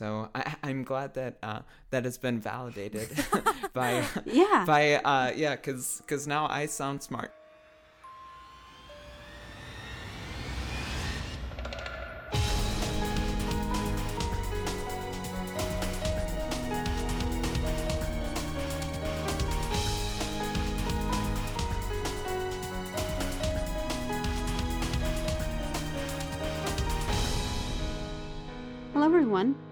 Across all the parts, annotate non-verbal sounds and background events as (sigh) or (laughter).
So I, (laughs) am glad that uh, that has been validated (laughs) by yeah by uh, yeah because because now I sound smart.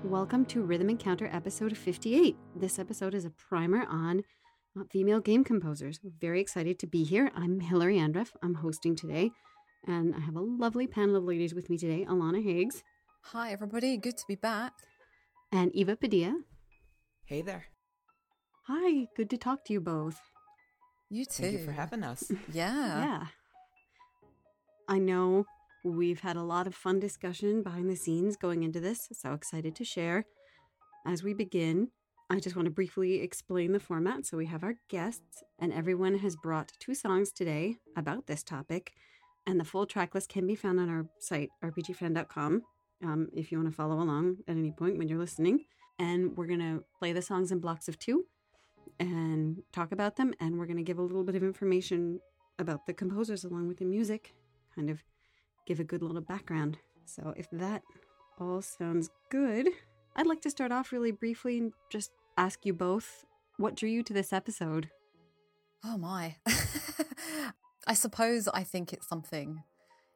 Welcome to Rhythm Encounter episode 58. This episode is a primer on uh, female game composers. Very excited to be here. I'm Hilary Andreff. I'm hosting today, and I have a lovely panel of ladies with me today Alana Higgs. Hi, everybody. Good to be back. And Eva Padilla. Hey there. Hi. Good to talk to you both. You too. Thank you for having us. (laughs) yeah. Yeah. I know We've had a lot of fun discussion behind the scenes going into this, so excited to share. As we begin, I just want to briefly explain the format. So, we have our guests, and everyone has brought two songs today about this topic. And the full track list can be found on our site, rpgfan.com, um, if you want to follow along at any point when you're listening. And we're going to play the songs in blocks of two and talk about them. And we're going to give a little bit of information about the composers along with the music, kind of give a good little background. So, if that all sounds good, I'd like to start off really briefly and just ask you both what drew you to this episode? Oh my. (laughs) I suppose I think it's something.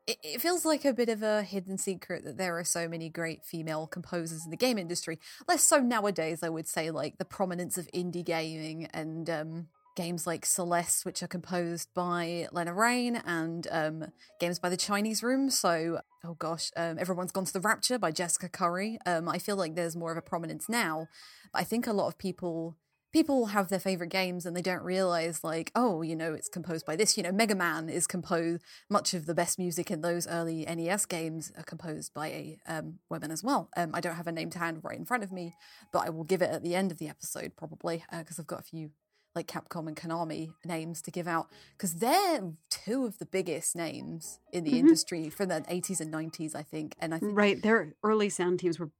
It, it, feels like a bit of a hidden secret that there are so many great female composers in the game industry. Less so nowadays, I would say, like the prominence of indie gaming and um, games like Celeste, which are composed by Lena Raine, and um, games by the Chinese Room. So, oh gosh, um, Everyone's Gone to the Rapture by Jessica Curry. Um, I feel like there's more of a prominence now. But I think a lot of people people have their favorite games and they don't realize like oh you know it's composed by this you know mega man is composed much of the best music in those early nes games are composed by a um, woman as well um, i don't have a name to hand right in front of me but i will give it at the end of the episode probably because uh, i've got a few like Capcom and Konami names to give out because they're two of the biggest names in the mm-hmm. industry from the 80s and 90s, I think. And I think right, their early sound teams were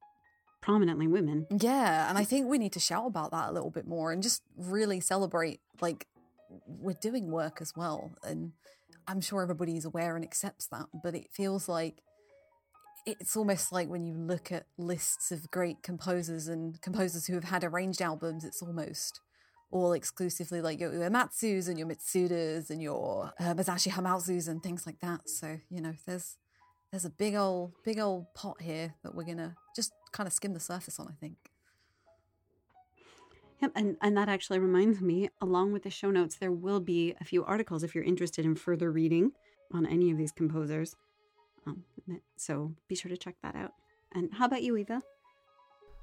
prominently women. Yeah, and I think we need to shout about that a little bit more and just really celebrate like we're doing work as well. And I'm sure everybody's aware and accepts that, but it feels like it's almost like when you look at lists of great composers and composers who have had arranged albums, it's almost all exclusively like your Uematsus and your Mitsudas and your uh, Masashi Hamamatsus and things like that. So, you know, there's there's a big old big old pot here that we're gonna just kind of skim the surface on, I think. Yep, and, and that actually reminds me, along with the show notes, there will be a few articles if you're interested in further reading on any of these composers. Um, so be sure to check that out. And how about you, Eva?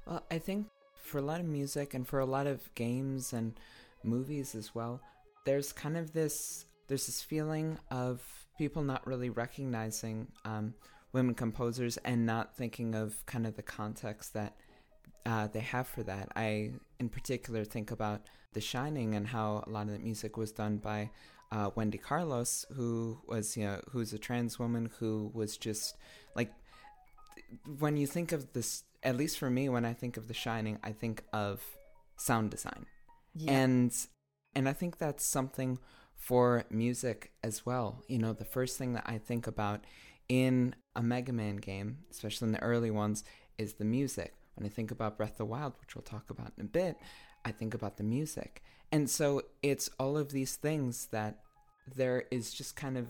Well, I think for a lot of music and for a lot of games and movies as well, there's kind of this there's this feeling of people not really recognizing um, women composers and not thinking of kind of the context that uh, they have for that. I, in particular, think about The Shining and how a lot of the music was done by uh, Wendy Carlos, who was, you know, who's a trans woman who was just like, when you think of this at least for me, when I think of The Shining, I think of sound design, yeah. and and I think that's something for music as well. You know, the first thing that I think about in a Mega Man game, especially in the early ones, is the music. When I think about Breath of the Wild, which we'll talk about in a bit, I think about the music. And so it's all of these things that there is just kind of,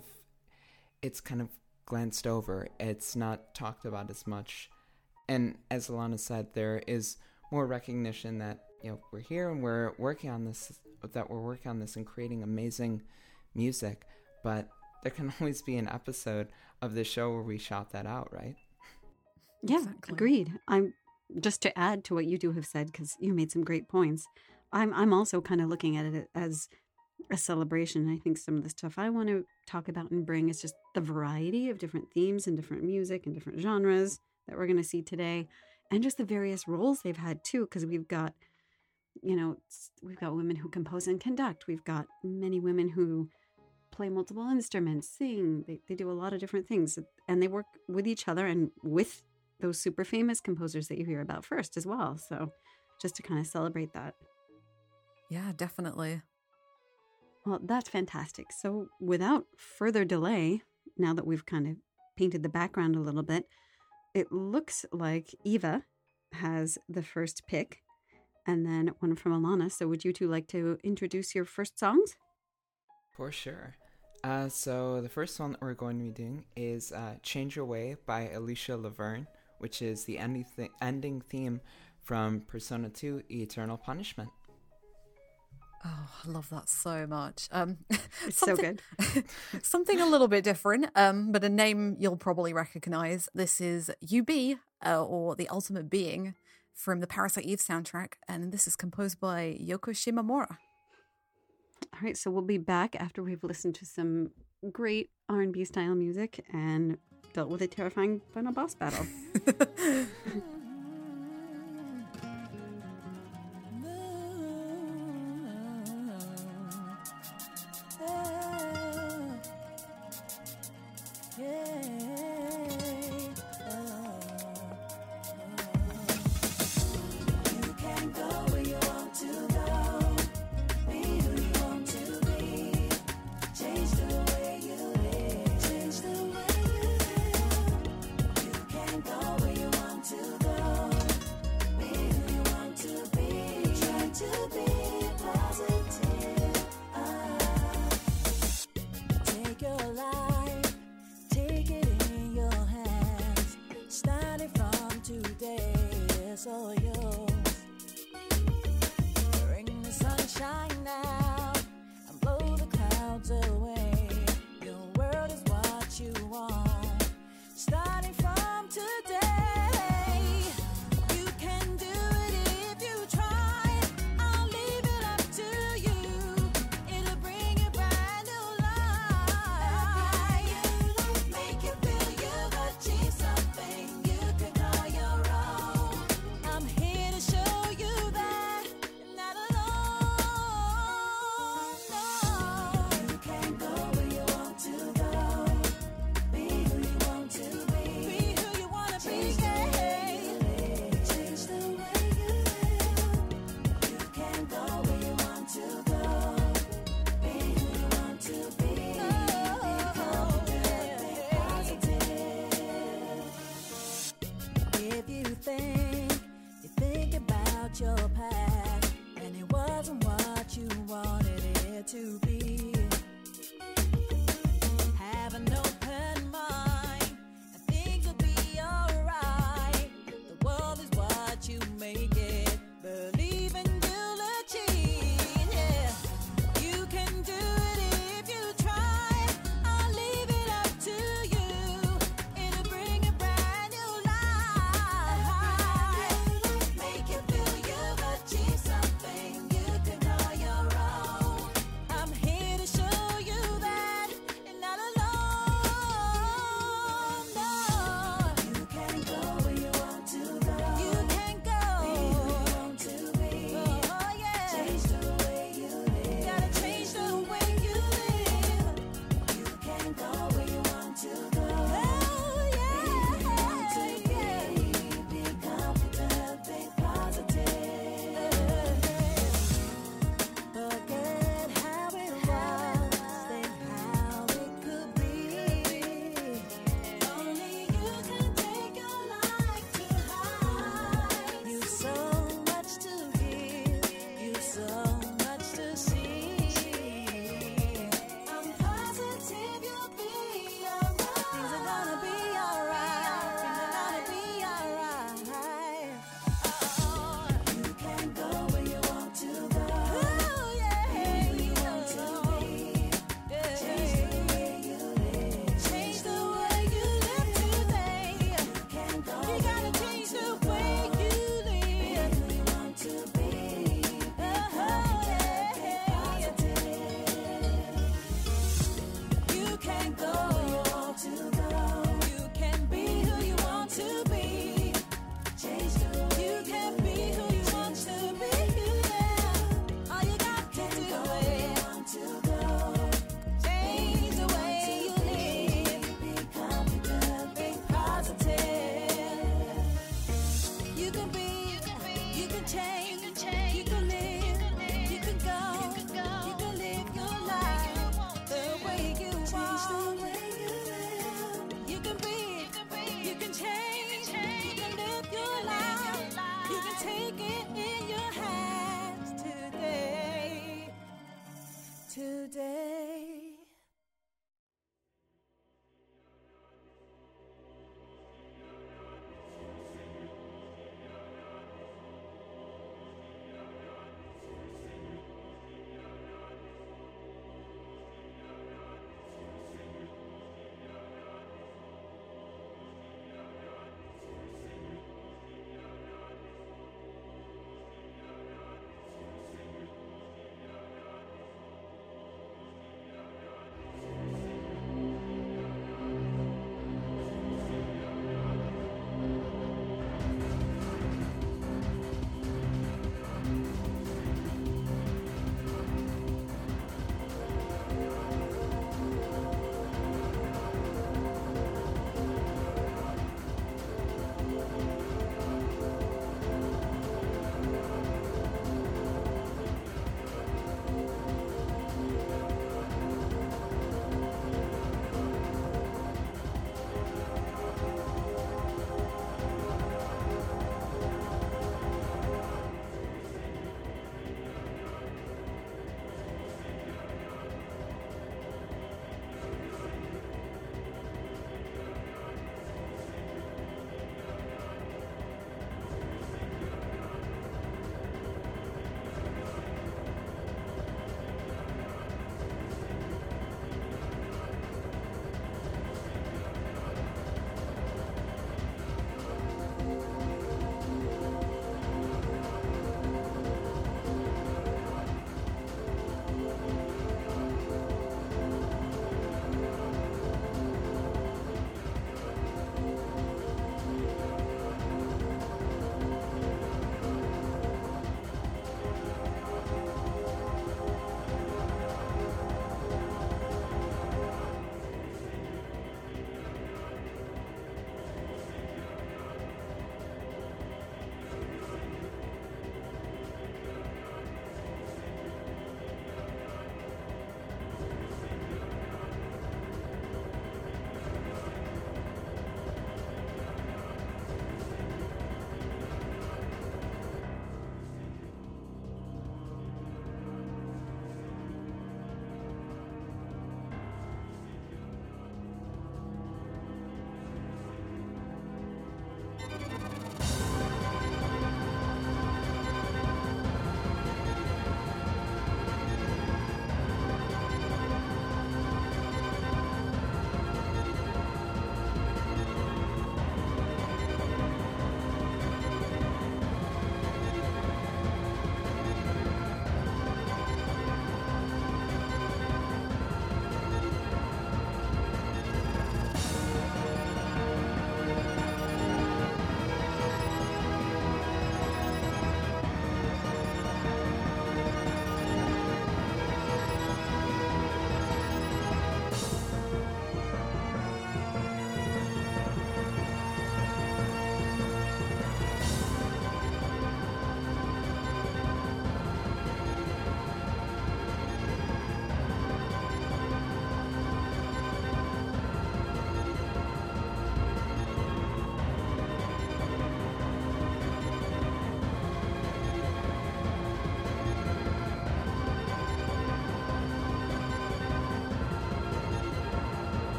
it's kind of glanced over. It's not talked about as much and as Alana said, there is more recognition that you know we're here and we're working on this, that we're working on this and creating amazing music. But there can (laughs) always be an episode of the show where we shout that out, right? Yeah, exactly. agreed. I'm just to add to what you do have said because you made some great points. I'm I'm also kind of looking at it as a celebration. I think some of the stuff I want to talk about and bring is just the variety of different themes and different music and different genres that we're going to see today and just the various roles they've had too because we've got you know we've got women who compose and conduct we've got many women who play multiple instruments sing they, they do a lot of different things and they work with each other and with those super famous composers that you hear about first as well. So just to kind of celebrate that. Yeah, definitely. Well, that's fantastic. So without further delay, now that we've kind of painted the background a little bit, it looks like Eva has the first pick and then one from Alana. So would you two like to introduce your first songs? For sure. Uh, so the first one that we're going to be doing is uh, "Change Your Way" by Alicia Laverne, which is the ending, th- ending theme from Persona 2: Eternal Punishment. Oh, I love that so much. Um, (laughs) it's so good. (laughs) something a little bit different, um, but a name you'll probably recognize. This is UB, uh, or The Ultimate Being, from the Parasite Eve soundtrack, and this is composed by Yoko Shimomura. All right, so we'll be back after we've listened to some great R&B style music and dealt with a terrifying final boss battle. (laughs)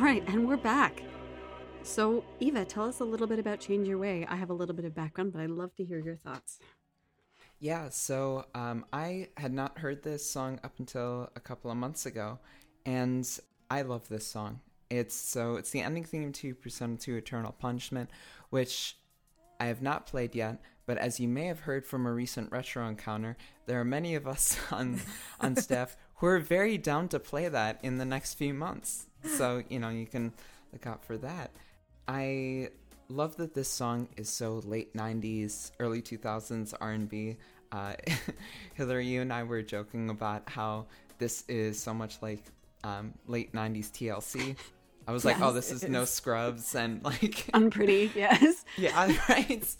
All right, and we're back. So, Eva, tell us a little bit about Change Your Way. I have a little bit of background, but I'd love to hear your thoughts. Yeah, so um, I had not heard this song up until a couple of months ago, and I love this song. It's so it's the ending theme to Persona 2 Eternal Punishment, which I have not played yet, but as you may have heard from a recent retro encounter, there are many of us (laughs) on on staff who are very down to play that in the next few months. So, you know, you can look out for that. I love that this song is so late 90s, early 2000s R&B. Uh, (laughs) Hillary, you and I were joking about how this is so much like um, late 90s TLC. (laughs) I was like, oh, Yes, this is, no scrubs and like (laughs) Unpretty, yes. yeah, right.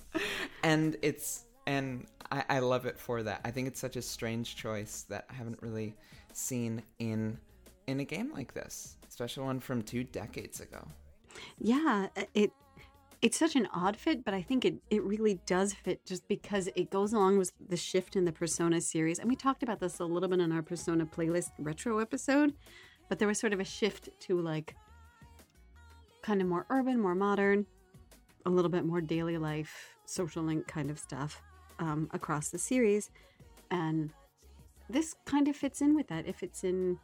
And it's and I, I love it for that. I think it's such a strange choice that I haven't really seen in in a game like this, especially one from two decades ago. Yeah, it it's such an odd fit, but I think it it really does fit just because it goes along with the shift in the Persona series. And we talked about this a little bit in our Persona playlist retro episode, but there was sort of a shift to like kind of more urban, more modern, a little bit more daily life, social link kind of stuff um, across the series. And this kind of fits in with that. It fits in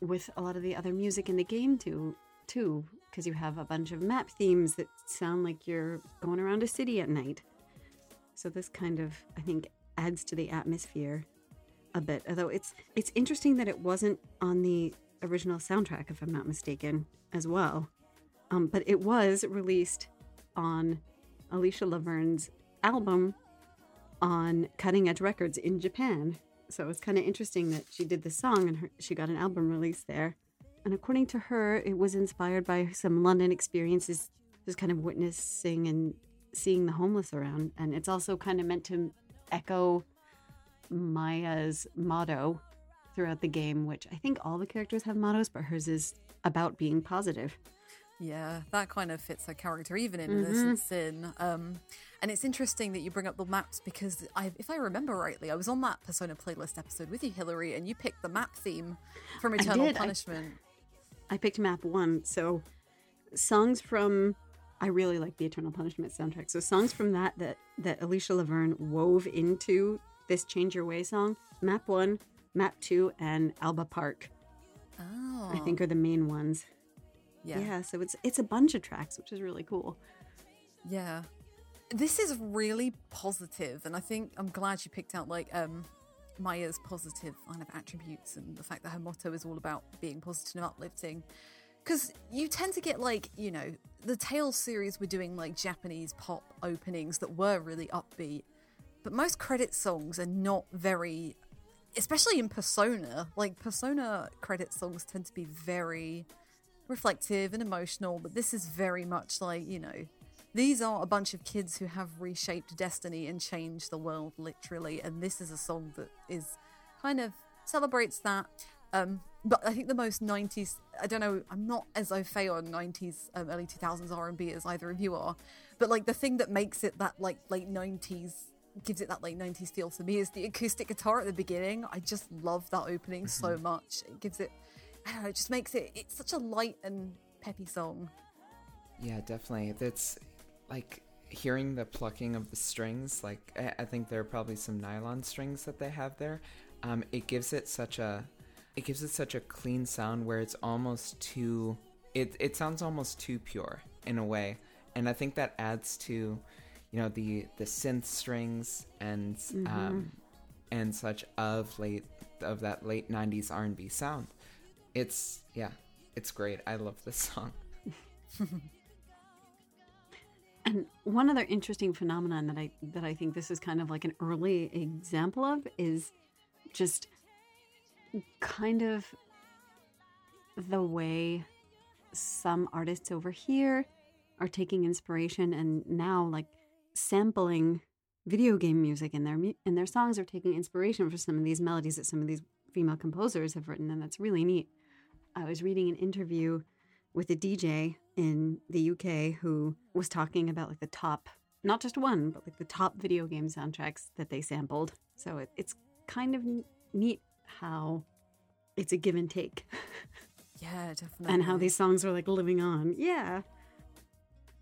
with a lot of the other music in the game too, too, because you have a bunch of map themes that sound like you're going around a city at night. So this kind of, I think, adds to the atmosphere a bit. Although it's it's interesting that it wasn't on the original soundtrack, if I'm not mistaken, as well. Um, but it was released on Alicia Laverne's album on Cutting Edge Records in Japan. So it was kind of interesting that she did the song and her, she got an album release there. And according to her, it was inspired by some London experiences, just kind of witnessing and seeing the homeless around. And it's also kind of meant to echo Maya's motto throughout the game, which I think all the characters have mottos, but hers is about being positive. Yeah, that kind of fits her character, even in Innocent Sin. Um, and it's interesting that you bring up the maps because, I, if I remember rightly, I was on that Persona playlist episode with you, Hillary, and you picked the map theme from Eternal. I- Punishment. I picked map one. So songs from I really like the Eternal Punishment soundtrack. So songs from that that that Alicia Laverne wove into this Change Your Way song. Map one, map two, and Aoba Park. Oh, I think are the main ones. Yeah. Yeah. so it's it's a bunch of tracks, which is really cool. Yeah. This is really positive, and I think I'm glad you picked out like um Maya's positive kind of attributes and the fact that her motto is all about being positive and uplifting. Because you tend to get like, you know, the Tales series were doing like Japanese pop openings that were really upbeat, but most credit songs are not very, especially in Persona. Like Persona credit songs tend to be very reflective and emotional, but this is very much like, you know, these are a bunch of kids who have reshaped destiny and changed the world literally, and this is a song that is kind of celebrates that. Um, but I think the most 90s, I don't know, I'm not as au fait on 90s, um, early 2000s R&B as either of you are, but like the thing that makes it that like late 90s, gives it that late 90s feel to me is the acoustic guitar at the beginning. I just love that opening so much. It gives it, I don't know, it just makes it, it's such a light and peppy song. Yeah, definitely. It's like hearing the plucking of the strings. Like I, I think there are probably some nylon strings that they have there. Um, it gives it such a, it gives it such a clean sound where it's almost too. It it sounds almost too pure in a way, and I think that adds to, you know, the the synth strings and um, and such of late of that late '90s R&B sound. It's yeah, it's great. I love this song. (laughs) And one other interesting phenomenon that I that I think this is kind of like an early example of is just kind of the way some artists over here are taking inspiration and now like sampling video game music in their in their songs are taking inspiration for some of these melodies that some of these female composers have written and that's really neat. I was reading an interview with a DJ in the UK who was talking about like the top, not just one, but like the top video game soundtracks that they sampled. So it, it's kind of n- neat how it's a give and take. (laughs) Yeah, definitely. and how these songs are like living on. Yeah.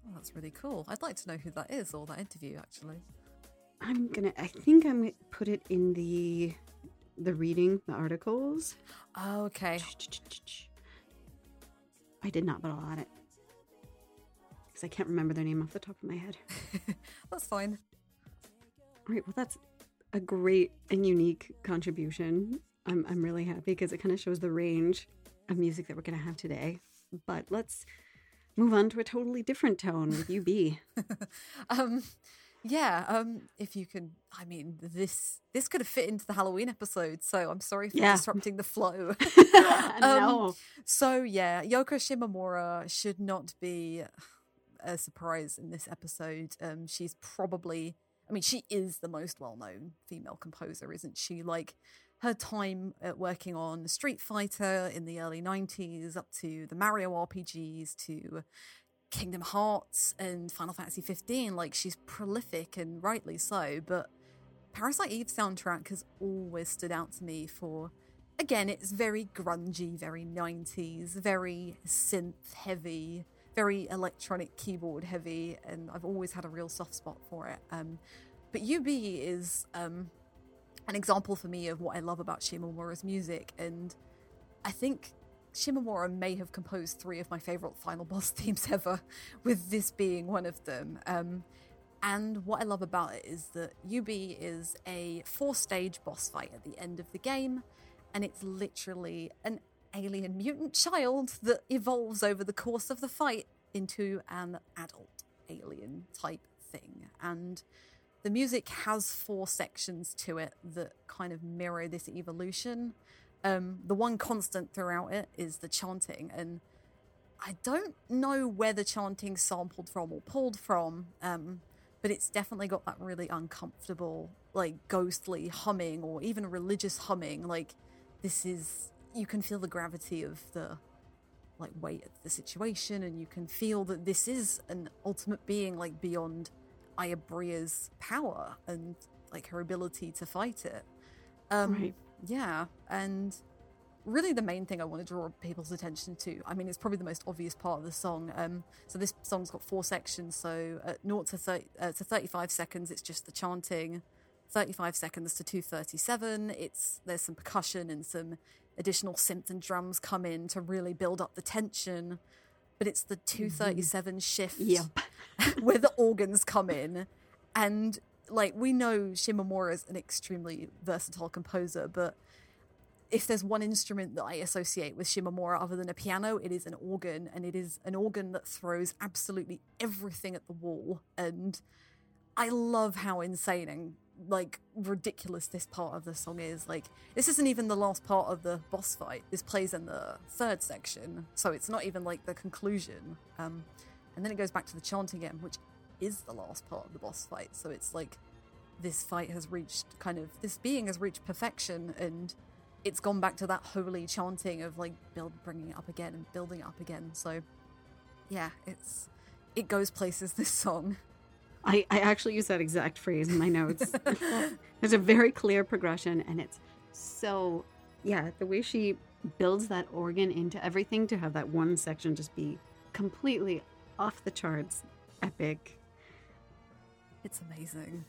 Oh, that's really cool. I'd like to know who that is or that interview actually. I'm gonna. I think I'm gonna put it in the the reading the articles. Oh, okay. I did not, but I'll add it because I can't remember their name off the top of my head. (laughs) That's fine. All right. Well, that's a great and unique contribution. I'm I'm really happy because it kind of shows the range of music that we're gonna have today. But let's move on to a totally different tone with UB. (laughs) um yeah, um if you can I mean this this could have fit into the Halloween episode, so I'm sorry for Yeah. (laughs) disrupting the flow. (laughs) no. So yeah, Yoko Shimomura should not be a surprise in this episode. Um, she's probably, I mean, she is the most well-known female composer, isn't she? Like her time at working on Street Fighter in the early '90s, up to the Mario RPGs, to Kingdom Hearts and Final Fantasy 15. Like she's prolific and rightly so, but Parasite Eve soundtrack has always stood out to me for again, it's very grungy, very 90s, very synth heavy, very electronic keyboard heavy, and I've always had a real soft spot for it. Um, but UB is um, an example for me of what I love about Shimomura's music, and I think Shimomura may have composed three of my favorite final boss (laughs) themes ever, with this being one of them. Um, and what I love about it is that UB is a four stage boss fight at the end of the game, and it's literally an alien mutant child that evolves over the course of the fight into an adult alien type thing. And the music has four sections to it that kind of mirror this evolution. Um, the one constant throughout it is the chanting, and I don't know where the chanting sampled from or pulled from, um, but it's definitely got that really uncomfortable, like ghostly humming or even religious humming. Like this is, you can feel the gravity of the like weight of the situation, and you can feel that this is an ultimate being, like beyond Aya Brea's power and like her ability to fight it. Um, Right. Yeah, and really the main thing I want to draw people's attention to. I mean, it's probably the most obvious part of the song. Um, so this song's got four sections. So at 0 to, 30, uh, to 35 seconds, it's just the chanting. 35 seconds to 237, it's there's some percussion and some additional synth and drums come in to really build up the tension. But it's the 237 shift Yep. (laughs) where the organs come in and like we know Shimomura is an extremely versatile composer but if there's one instrument that I associate with Shimomura other than a piano it is an organ and it is an organ that throws absolutely everything at the wall. And I love how insane and like ridiculous this part of the song is. Like this isn't even the last part of the boss fight. This plays in the third section. So it's not even like the conclusion. Um and then it goes back to the chanting again which is the last part of the boss fight so it's like this fight has reached kind of this being has reached perfection and it's gone back to that holy chanting of like build bringing it up again and building it up again so yeah it's it goes places this song I, I actually use that exact phrase in my notes. (laughs) There's a very clear progression, and it's so, yeah, the way she builds that organ into everything to have that one section just be completely off the charts epic. It's amazing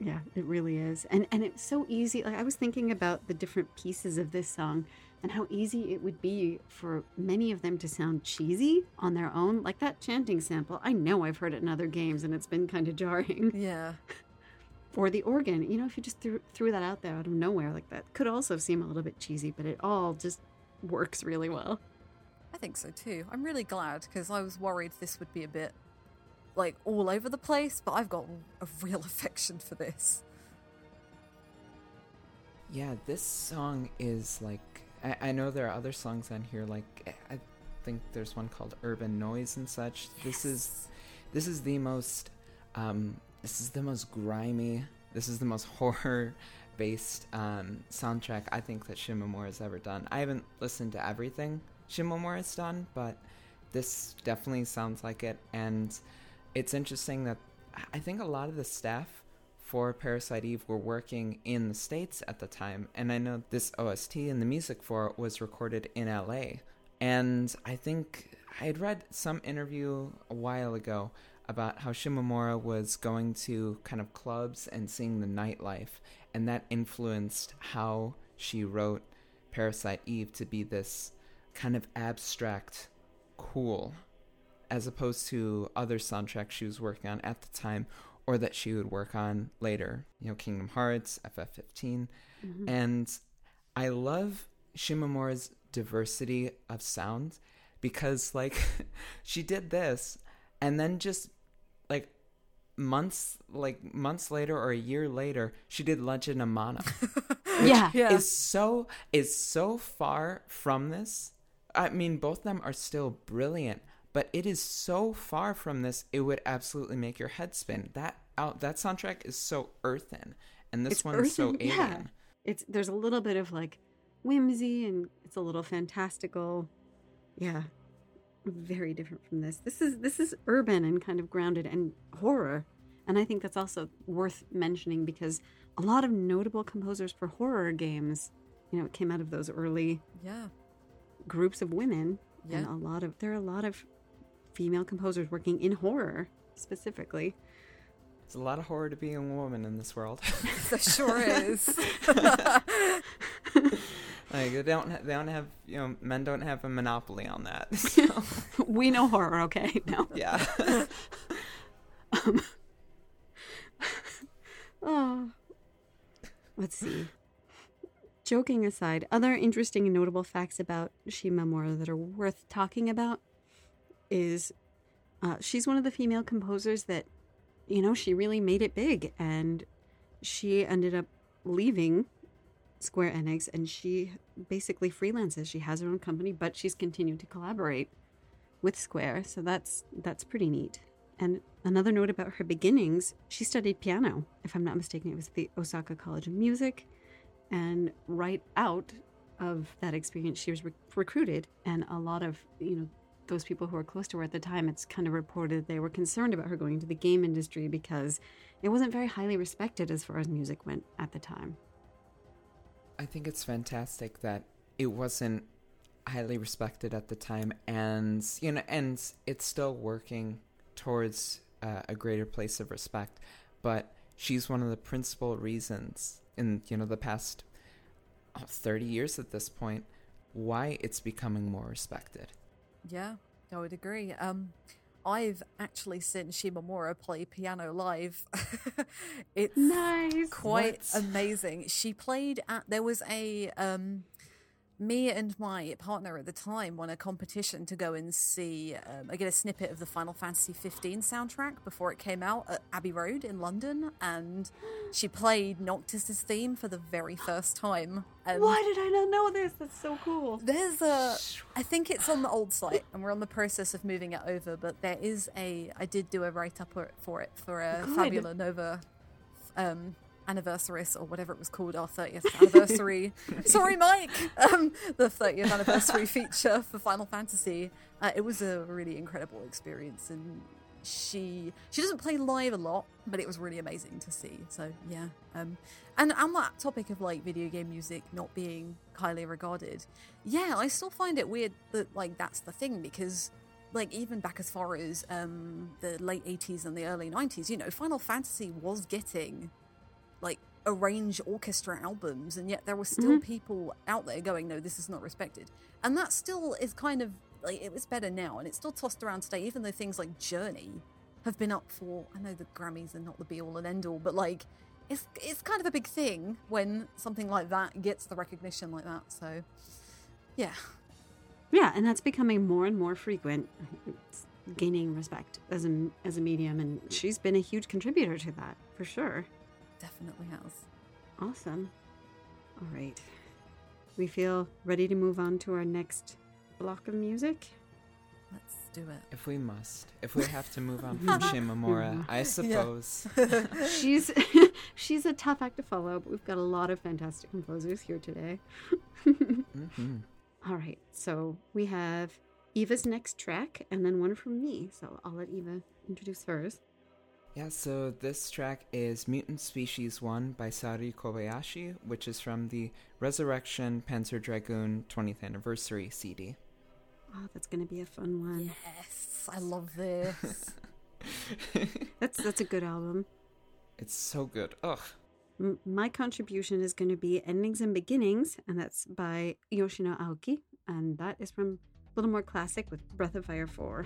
Yeah, it really is. And and it's so easy. Like I was thinking about the different pieces of this song and how easy it would be for many of them to sound cheesy on their own. Like that chanting sample, I know I've heard it in other games and it's been kind of jarring. (laughs) yeah (laughs) or the organ. You know, if you just threw, threw that out there out of nowhere like that, could also seem a little bit cheesy, but it all just works really well. I think so too. I'm really glad because I was worried this would be a bit like all over the place, but I've got a real (laughs) affection for this. Yeah, this song is like. I, I know there are other songs on here, like. I- I think there's one called Urban Noise and such. This is. This is the most. Um, this is the most grimy. This is the most (laughs) horror based um, soundtrack I think that Shimomura's ever done. I haven't listened to everything Shimomura's done, but this definitely sounds like it. And it's interesting that I think a lot of the staff for Parasite Eve were working in the States at the time. And I know this OST and the music for it was recorded in LA. And I think I had read some interview a while ago about how Shimomura was going to kind of clubs and seeing the nightlife, and that influenced how she wrote Parasite Eve to be this kind of abstract, cool, as opposed to other soundtracks she was working on at the time or that she would work on later. You know, Kingdom Hearts, FF15. Mhm. And I love Shimomura's diversity of sound because, like, (laughs) she did this and then just like months like months later or a year later she did legend of mana (laughs) yeah. Yeah. is so is so far from this. I mean, both of them are still brilliant, but it is so far from this. It would absolutely make your head spin. That out that soundtrack is so earthen, and this It's one's so alien. yeah. It's there's a little bit of like whimsy and it's a little fantastical. Yeah. Very different from this. This is this is urban and kind of grounded and horror. And I think that's also worth mentioning because a lot of notable composers for horror games, you know, it came out of those early yeah. groups of women and Yeah. a lot of there are a lot of female composers working in horror specifically. It's a lot of horror to being a woman in this world. (laughs) There sure is. (laughs) like they don't ha- they don't have you know men don't have a monopoly on that. (laughs) So, we know horror, okay? No. yeah. Um, oh. Let's see. Joking aside, other interesting and notable facts about Shimomura that are worth talking about is uh, she's one of the female composers that, you know, she really made it big. And she ended up leaving Square Enix and she basically freelances. She has her own company, but she's continued to collaborate with Square. So that's that's pretty neat. And another note about her beginnings, she studied piano. If I'm not mistaken, it was the Osaka College of Music. And right out of that experience, she was re- recruited. And a lot of, you know, those people who were close to her at the time, it's kind of reported they were concerned about her going into the game industry because it wasn't very highly respected as far as music went at the time. I think it's fantastic that it wasn't highly respected at the time, and you know, and it's still working towards uh, a greater place of respect. But she's one of the principal reasons in you know the past uh, thirty years at this point why it's becoming more respected. Yeah, I would agree. Um, I've actually seen Shimomura play piano live. (laughs) it's Nice. quite What? amazing. She played at there was a um me and my partner at the time won a competition to go and see um, I get a snippet of the Final Fantasy 15 soundtrack before it came out at Abbey Road in London and she played Noctis's theme for the very first time. And Why did I not know this? That's so cool. there's a, I think it's on the old site, and we're on the process of moving it over. But there is a, I did do a write up for it for a Good. Fabula Nova, um, anniversaries or whatever it was called, our 30th (laughs) anniversary. Sorry, Mike. Um, the 30th anniversary (laughs) feature for Final Fantasy. Uh, it was a really incredible experience, and she she doesn't play live a lot, but it was really amazing to see. So yeah, um, and on that topic of like video game music not being highly regarded, yeah, I still find it weird that like that's the thing because like even back as far as um, the late 80s and the early 90s, you know, Final Fantasy was getting like arrange orchestra albums and yet there were still mm-hmm. people out there going no this is not respected and that still is kind of like it was better now and it's still tossed around today even though things like journey have been up for i know the grammys are not the be all and end all but like it's it's kind of a big thing when something like that gets the recognition like that so yeah Yeah, and that's becoming more and more frequent. It's gaining respect as a as a medium, and she's been a huge contributor to that for sure. Definitely has Awesome. All right, we feel ready to move on to our next block of music. let's do it If we must, if we have to move on (laughs) from Shimomura, (laughs) I suppose. (laughs) She's she's a tough act to follow, but we've got a lot of fantastic composers here today. hmm All right, so we have Eva's next track, and then one from me. So I'll let Eva introduce hers. Yeah, so this track is Mutant Species 1 by Saori Kobayashi, which is from the Resurrection Panzer Dragoon 20th Anniversary CD. Oh, ah, that's going to be a fun one. Yes, I love this. (laughs) That's that's a good album. it's so good. Ugh. M- my contribution is going to be Endings and Beginnings, and that's by Yoshino Aoki, and that is from a Little More Classic with Breath of Fire 4.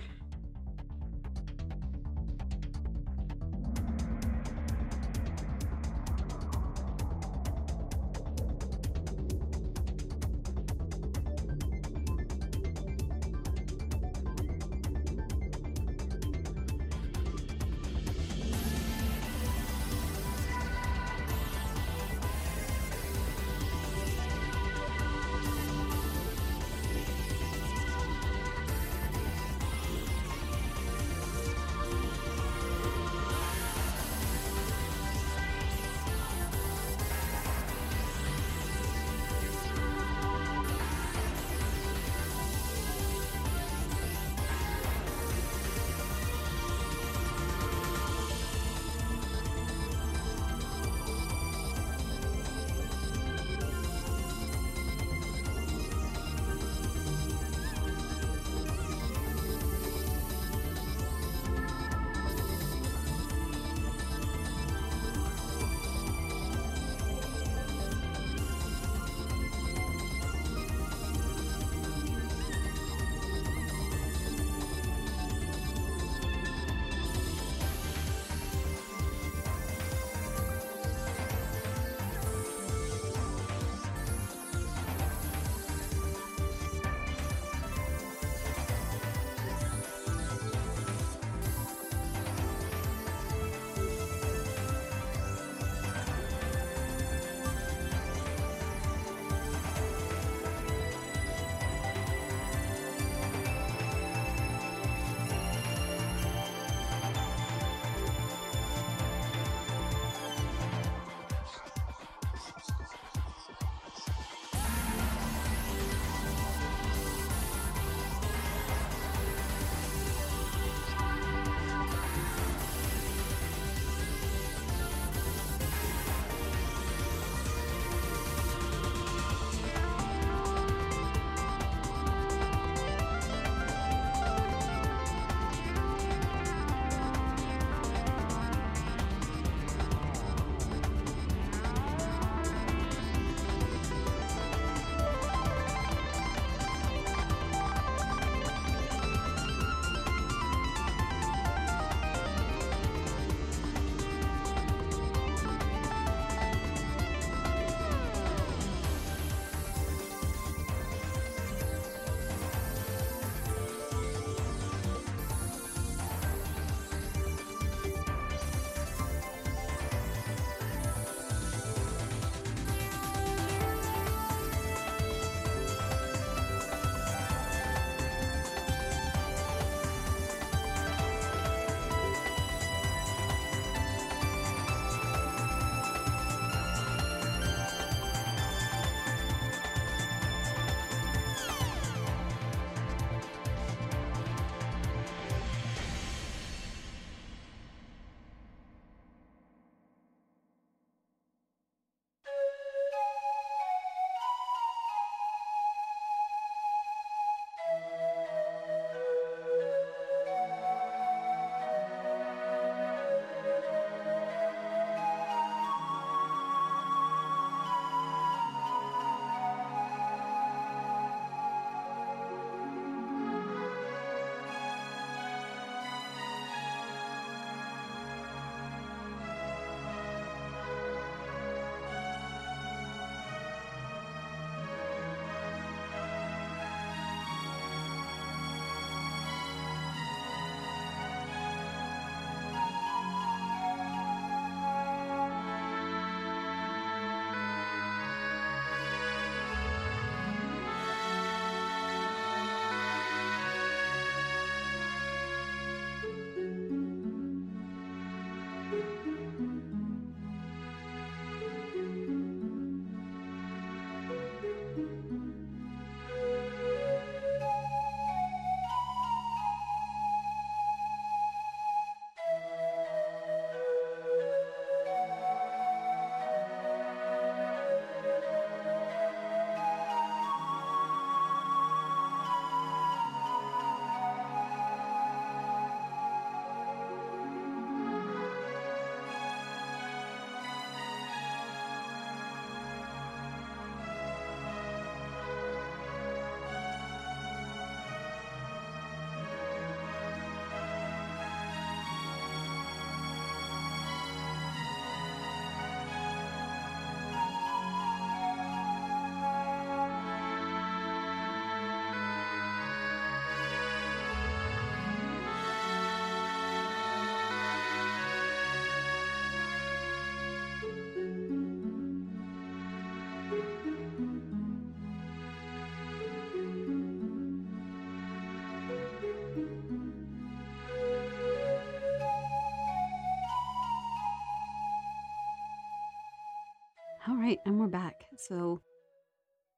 All right, and we're back. So,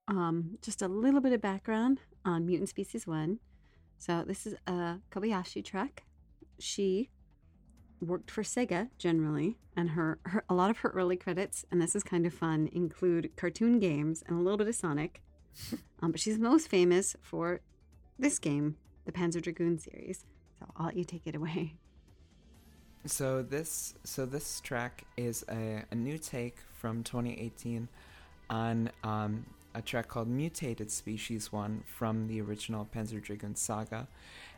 um, just a little bit of background on Mutant Species One. So, this is a Kobayashi track. She worked for Sega generally, and her, her a lot of her early credits, and this is kind of fun, include cartoon games and a little bit of Sonic. (laughs) um, but she's most famous for this game, the Panzer Dragoon series. So, I'll let you take it away. So this so this track is a, a new take from 2018 on um, a track called Mutated Species One from the original Panzer Dragoon saga,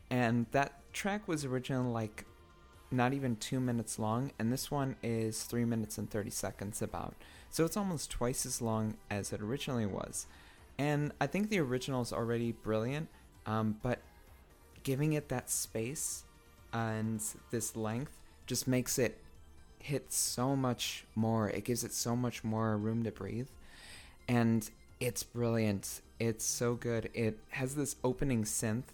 and that track was originally like not even two minutes long, and this one is three minutes and 30 seconds about. So it's almost twice as long as it originally was, and I think the original is already brilliant, um, but giving it that space and this length just makes it hit so much more. It gives it so much more room to breathe. And it's brilliant. It's so good. It has this opening synth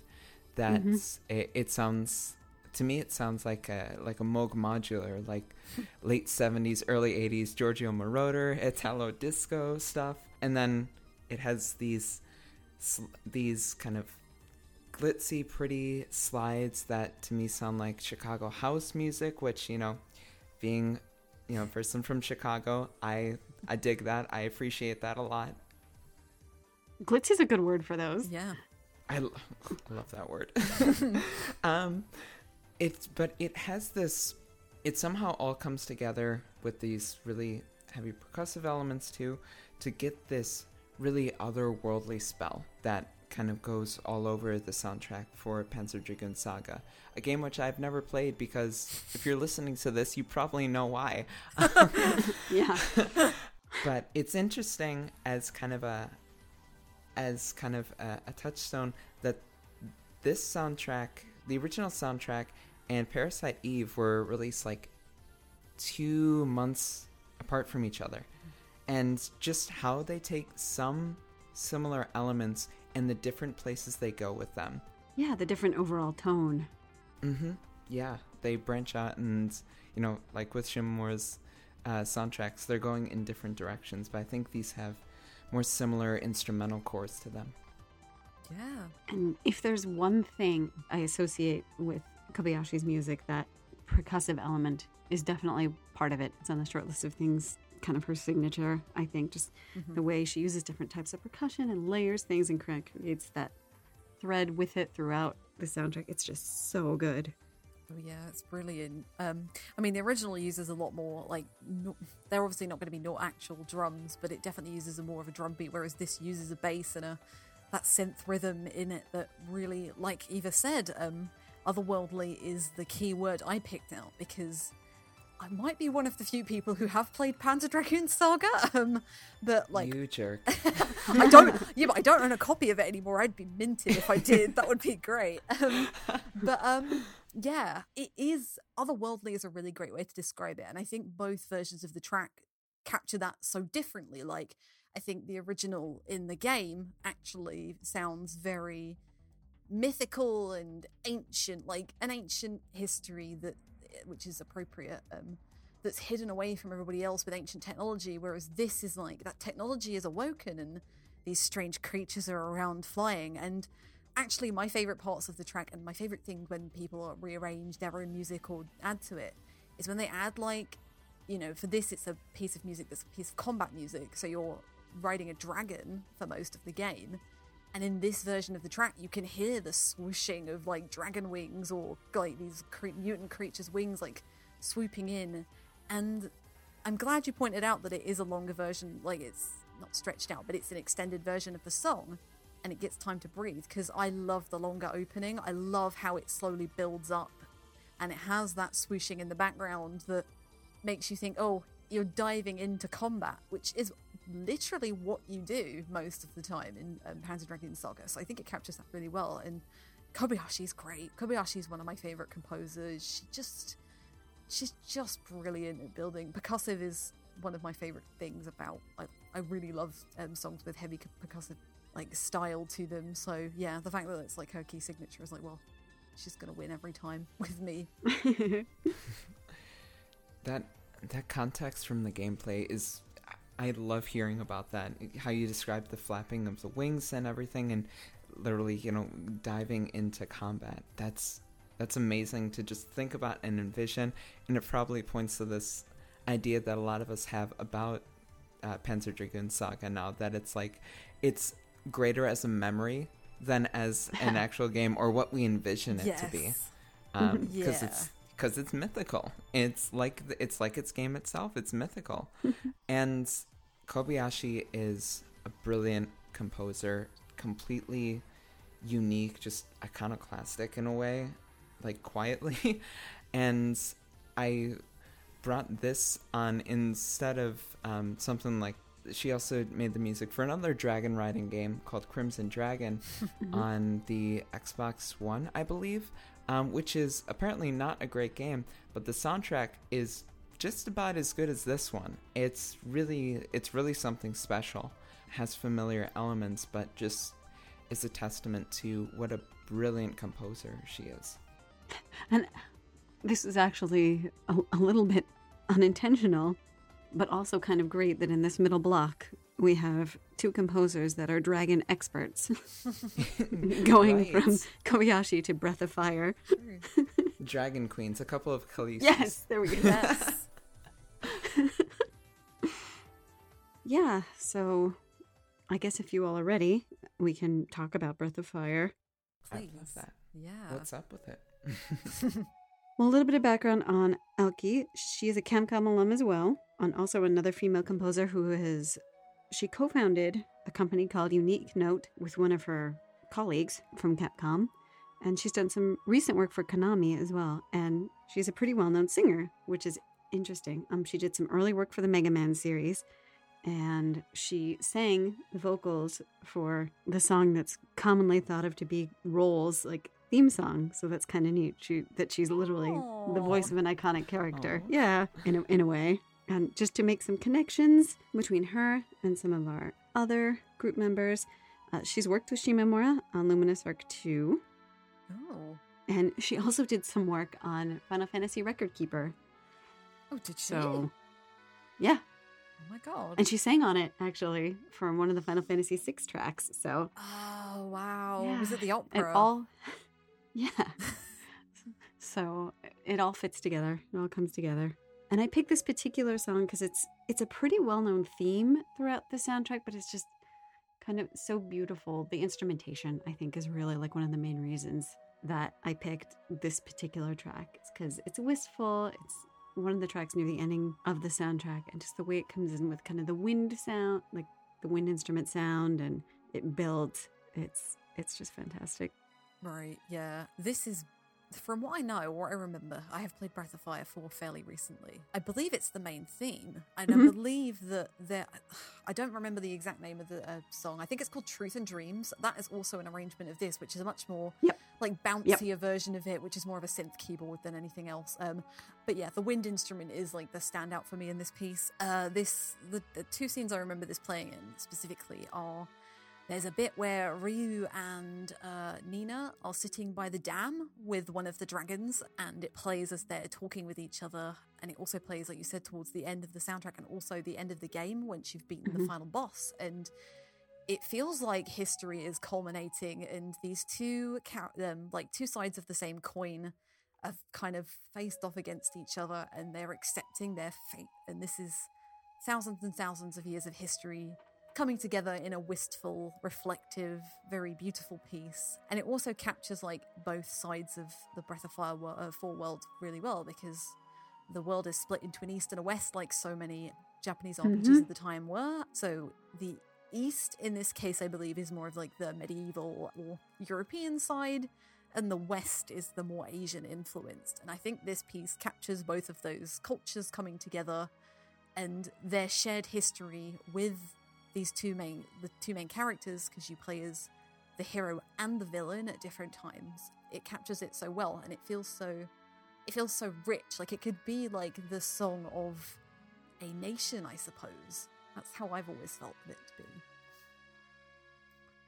that mm-hmm. it, it sounds to me it sounds like a like a Moog modular, like (laughs) late 70s, early 80s Giorgio Moroder, Italo disco stuff. And then it has these these kind of glitzy, pretty slides that to me sound like Chicago house music, which, you know, being, you know, a person from Chicago, I I dig that. I appreciate that a lot. Glitz is a good word for those. Yeah. I love that word. (laughs) um, it's but it has this. It somehow all comes together with these really heavy percussive elements too, to get this really otherworldly spell that kind of goes all over the soundtrack for Panzer Dragoon Saga, a game which I've never played because if you're listening to this, you probably know why. (laughs) Yeah. (laughs) but it's interesting as kind of a as kind of a, a touchstone that this soundtrack the original soundtrack and parasite eve were released like two months apart from each other and just how they take some similar elements and the different places they go with them yeah, the different overall tone. Mm-hmm. Yeah, they branch out, and you know, like with Shimomura's uh, soundtracks, they're going in different directions. But I think these have more similar instrumental cores to them. Yeah. And if there's one thing I associate with Kobayashi's music, that percussive element is definitely part of it. It's on the short list of things, kind of her signature, I think. Just the way she uses different types of percussion and layers things and creates that thread with it throughout the soundtrack. It's just so good. Oh yeah, it's brilliant. Um, I mean, the original uses a lot more like no, they're obviously not going to be no actual drums, but it definitely uses a more of a drum beat. Whereas this uses a bass and a that synth rhythm in it that really, like Eva said, um, otherworldly is the key word I picked out because I might be one of the few people who have played Panzer Dragoon Saga, (laughs) um, but like you jerk. (laughs) I don't. Yeah, but I don't own a copy of it anymore. I'd be minted if I did. that would be great. (laughs) Um, but um, yeah, it is otherworldly is a really great way to describe it, and I think both versions of the track capture that so differently. Like, I think the original in the game actually sounds very mythical and ancient, like an ancient history that, which is appropriate. Um, that's hidden away from everybody else with ancient technology, whereas this is like that technology is awoken and these strange creatures are around flying. And actually, my favorite parts of the track and my favorite thing when people rearrange their own music or add to it is when they add like, you know, for this it's a piece of music that's a piece of combat music, so you're riding a dragon for most of the game. And in this version of the track, you can hear the swooshing of like dragon wings or like these cre- mutant creatures' wings like swooping in. And I'm glad you pointed out that it is a longer version, like it's not stretched out, but it's an extended version of the song and it gets time to breathe because I love the longer opening. I love how it slowly builds up and it has that swooshing in the background that makes you think, oh, you're diving into combat, which is literally what you do most of the time in um, Panzer Dragoon Saga. So I think it captures that really well. And Kobayashi's great. Kobayashi's one of my favorite composers. She just, she's just brilliant at building. Percussive is one of my favorite things about. I, I really love um, songs with heavy percussive like style to them. So yeah, the fact that it's like her key signature is like, well, she's gonna win every time (laughs) with me. (laughs) (laughs) that that context from the gameplay is I love hearing about that. How you describe the flapping of the wings and everything, and literally, you know, diving into combat. That's that's amazing to just think about and envision, and it probably points to this idea that a lot of us have about uh, Panzer Dragoon Saga now that it's like it's greater as a memory than as an (laughs) actual game or what we envision it to be Yes. um (laughs) because Yeah. it's because it's mythical. It's like it's like its game itself. It's mythical. (laughs) And kobayashi is a brilliant composer completely unique just iconoclastic in a way like quietly. (laughs) And i brought this on instead of um, something like she also made the music for another dragon riding game called Crimson Dragon (laughs) on the Xbox One, I believe, um, which is apparently not a great game, but the soundtrack is just about as good as this one. It's really, it's really something special. Has familiar elements, but just is a testament to what a brilliant composer she is. And this is actually a, a little bit unintentional, but also kind of great that in this middle block we have two composers that are dragon experts (laughs) (laughs) going from Right. Kobayashi to Breath of Fire. Dragon Queens, a couple of Khaleesi's. Yes, there we go. (laughs) Yes. Yeah, so I guess if you all are ready, we can talk about Breath of Fire. I love that. Yeah. What's up with it? Well, a little bit of background on Aoki. She is a Capcom alum as well, and also another female composer who has. She co founded a company called Unique Note with one of her colleagues from Capcom, and she's done some recent work for Konami as well. And she's a pretty well known singer, which is interesting. Um, she did some early work for the Mega Man series, and she sang the vocals for the song that's commonly thought of to be Roll's like theme song. So that's kind of neat. She that she's literally the voice of an iconic character. Aw. Yeah, in a, in a way. And just to make some connections between her and some of our other group members, uh, she's worked with Shimomura on Luminous Arc 2, Oh. and she also did some work on Final Fantasy Record Keeper. Oh, did she? So, yeah, oh my god. and she sang on it actually from one of the Final Fantasy VI tracks. So, Oh wow. Was it the and opera? all, (laughs) (laughs) yeah. so it all fits together. It all comes together. And I picked this particular song because it's it's a pretty well known theme throughout the soundtrack, but it's just kind of so beautiful. The instrumentation, I think, is really like one of the main reasons that I picked this particular track. It's because it's wistful. It's one of the tracks near the ending of the soundtrack, and just the way it comes in with kind of the wind sound, like the wind instrument sound, and it builds. It's it's just fantastic. Right, yeah. This is, from what I know, what I remember, I have played Breath of Fire 4 fairly recently. I believe it's the main theme. And I Mhm. believe that there, I don't remember the exact name of the uh, song. I think it's called Truth and Dreams. That is also an arrangement of this, which is a much more Yep. like bouncier version of it, which is more of a synth keyboard than anything else. Um, but yeah, the wind instrument is like the standout for me in this piece. Uh, this the, the two scenes I remember this playing in specifically are there's a bit where Ryu and uh, Nina are sitting by the dam with one of the dragons, and it plays as they're talking with each other. And it also plays, like you said, towards the end of the soundtrack and also the end of the game once you've beaten the Mhm. final boss. And it feels like history is culminating, and these two, um, like two sides of the same coin, have kind of faced off against each other, and they're accepting their fate. And this is thousands and thousands of years of history coming together in a wistful, reflective, very beautiful piece. And it also captures like both sides of the Breath of Fire wo- uh, 4 world really well because the world is split into an east and a west, like so many Japanese RPGs Mhm. at the time were. So the east, in this case, I believe, is more of like the medieval or European side. And the West is the more Asian influenced. And I think this piece captures both of those cultures coming together and their shared history with these two main the two main characters because you play as the hero and the villain at different times it captures it so well and it feels so it feels so rich like it could be like the song of a nation i suppose that's how i've always felt it to be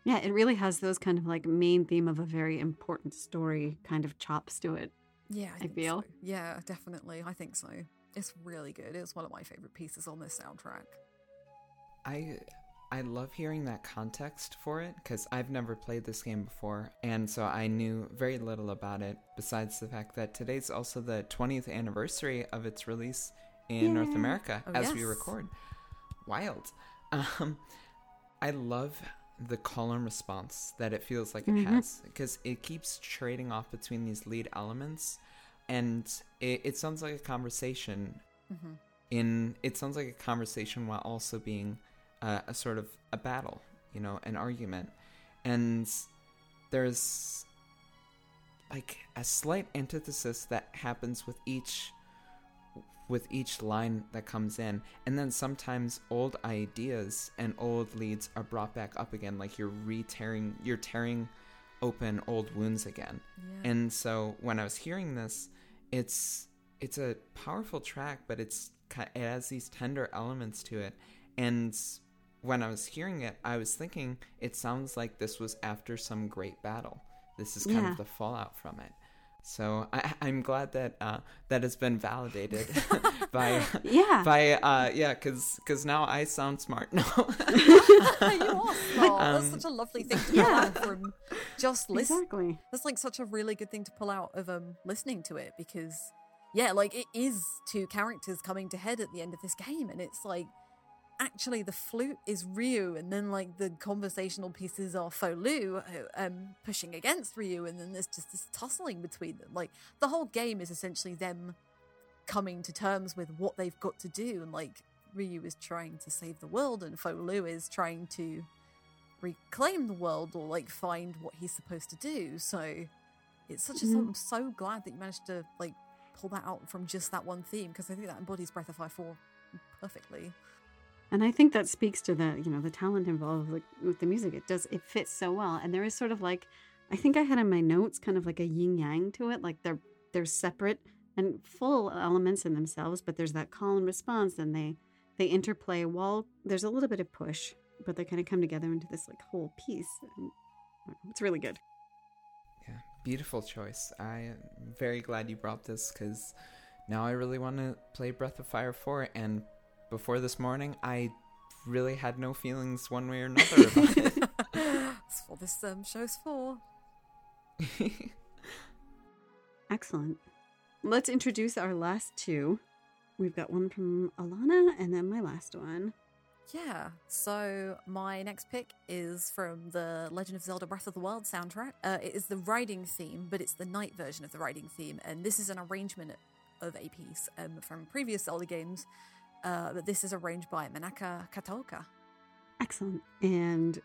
Yeah, it really has those kind of like main theme of a very important story kind of chops to it. yeah I think feel. so. yeah definitely i think so it's really good it's one of my favorite pieces on this soundtrack I I love hearing that context for it because I've never played this game before, and so I knew very little about it. Besides the fact that today's also the 20th anniversary of its release in North America Oh, as we record. Wild. (laughs) Um, I love the call and response that it feels like it Mhm. has because it keeps trading off between these lead elements, and it, it sounds like a conversation hmm in it sounds like a conversation while also being uh, a sort of a battle you know an argument and there's like a slight antithesis that happens with each with each line that comes in and then sometimes old ideas and old leads are brought back up again like you're re-tearing you're tearing open old wounds again Yeah. and so when I was hearing this, it's it's a powerful track, but it's it has these tender elements to it. And when I was hearing it, I was thinking it sounds like this was after some great battle. This is kind Yeah. of the fallout from it. So I, (laughs) I'm glad that uh, that has been validated (laughs) (laughs) by Yeah. by uh, yeah, because because now I sound smart. No, you are smart. Um, That's such a lovely thing to pull Yeah. out from just listening. Exactly. That's like such a really good thing to pull out of um listening to it because yeah, like it is two characters coming to head at the end of this game, and it's like actually the flute is Ryu, and then like the conversational pieces are Fou-lu uh, um pushing against Ryu, and then there's just this tussling between them. Like the whole game is essentially them coming to terms with what they've got to do, and like Ryu is trying to save the world, and Fou-lu is trying to reclaim the world or like find what he's supposed to do. So it's such a Mhm. I'm so glad that you managed to like pull that out from just that one theme because I think that embodies Breath of Fire 4 perfectly. And I think that speaks to the, you know, the talent involved like, with the music. It does, it fits so well. And there is sort of like, I think I had in my notes kind of like a yin yang to it. Like they're they're separate and full elements in themselves, but there's that call and response, and they they interplay while there's a little bit of push, but they kind of come together into this like whole piece. And it's really good. Yeah, beautiful choice. I am very glad you brought this because now I really want to play Breath of Fire 4. And before this morning, I really had no feelings one way or another about it. (laughs) That's what this um, show's for. (laughs) Excellent. Let's introduce our last two. We've got one from Alana and then my last one. Yeah, so my next pick is from the Legend of Zelda Breath of the Wild soundtrack. Uh, it is the riding theme, but it's the night version of the riding theme, and this is an arrangement of a piece um, from previous Zelda games. Uh, but this is arranged by Manaka Kataoka. Excellent. And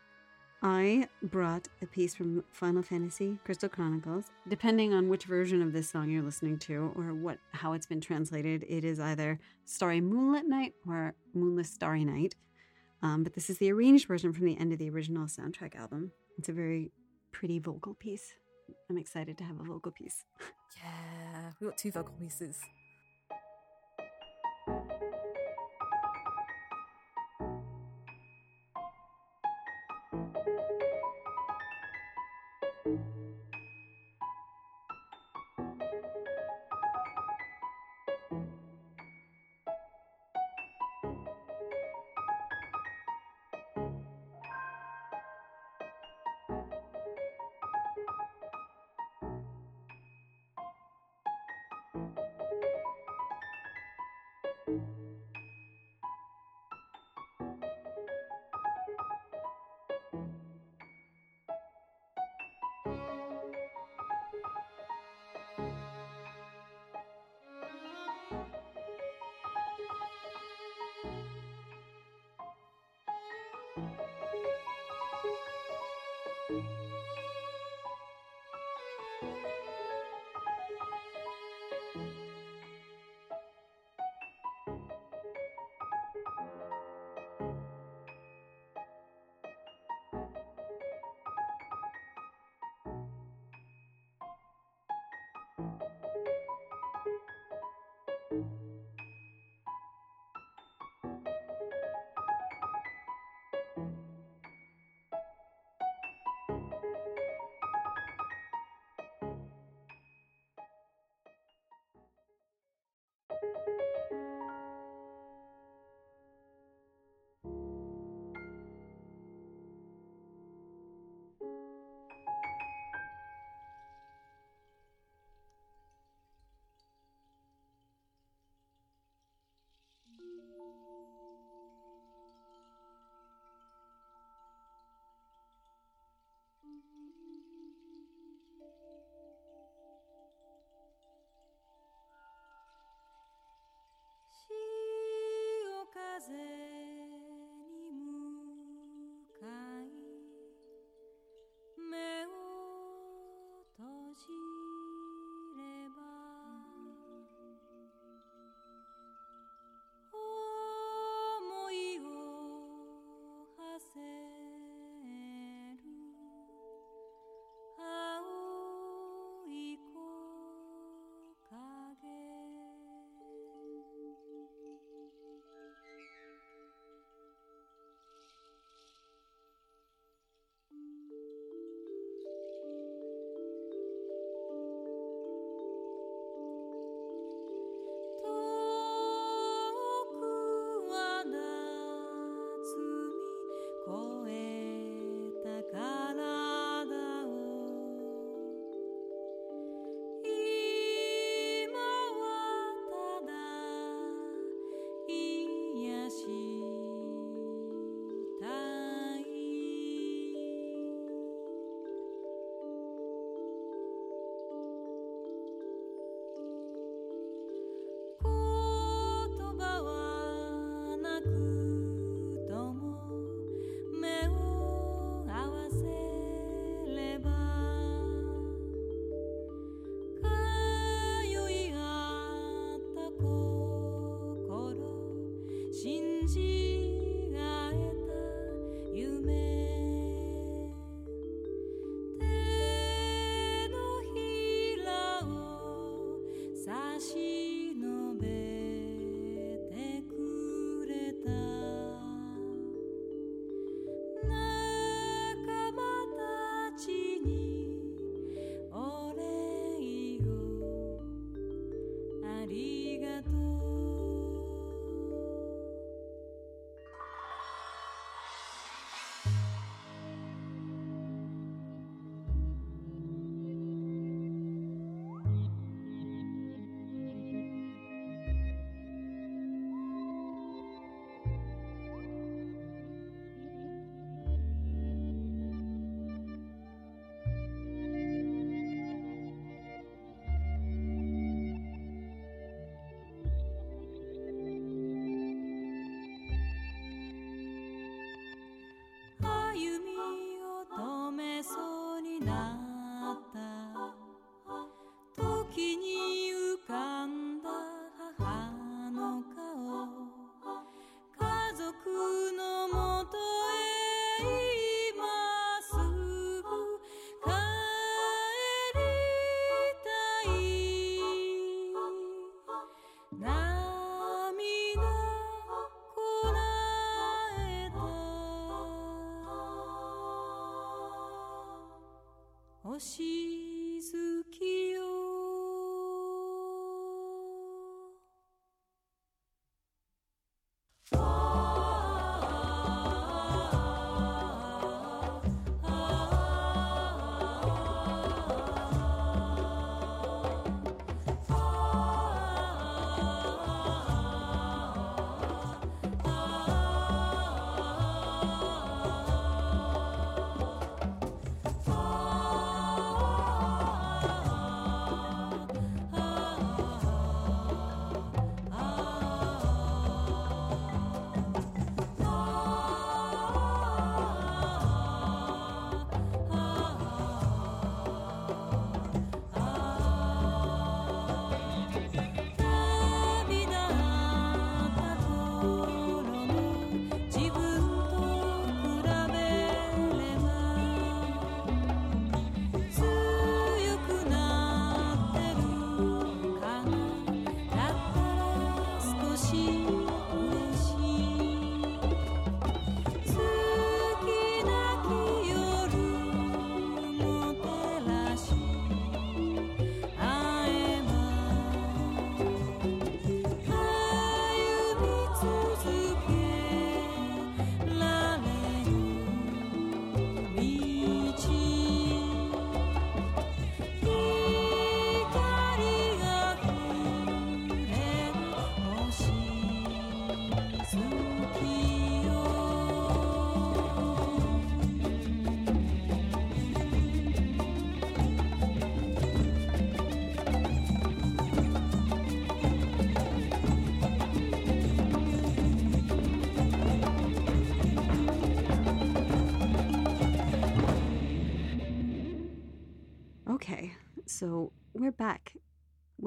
I brought a piece from Final Fantasy Crystal Chronicles. Depending on which version of this song you're listening to or what how it's been translated, it is either Starry Moonlit Night or Moonless Starry Night. Um, but this is the arranged version from the end of the original soundtrack album. It's a very pretty vocal piece. I'm excited to have a vocal piece. (laughs) Yeah, we got two vocal pieces. fazer.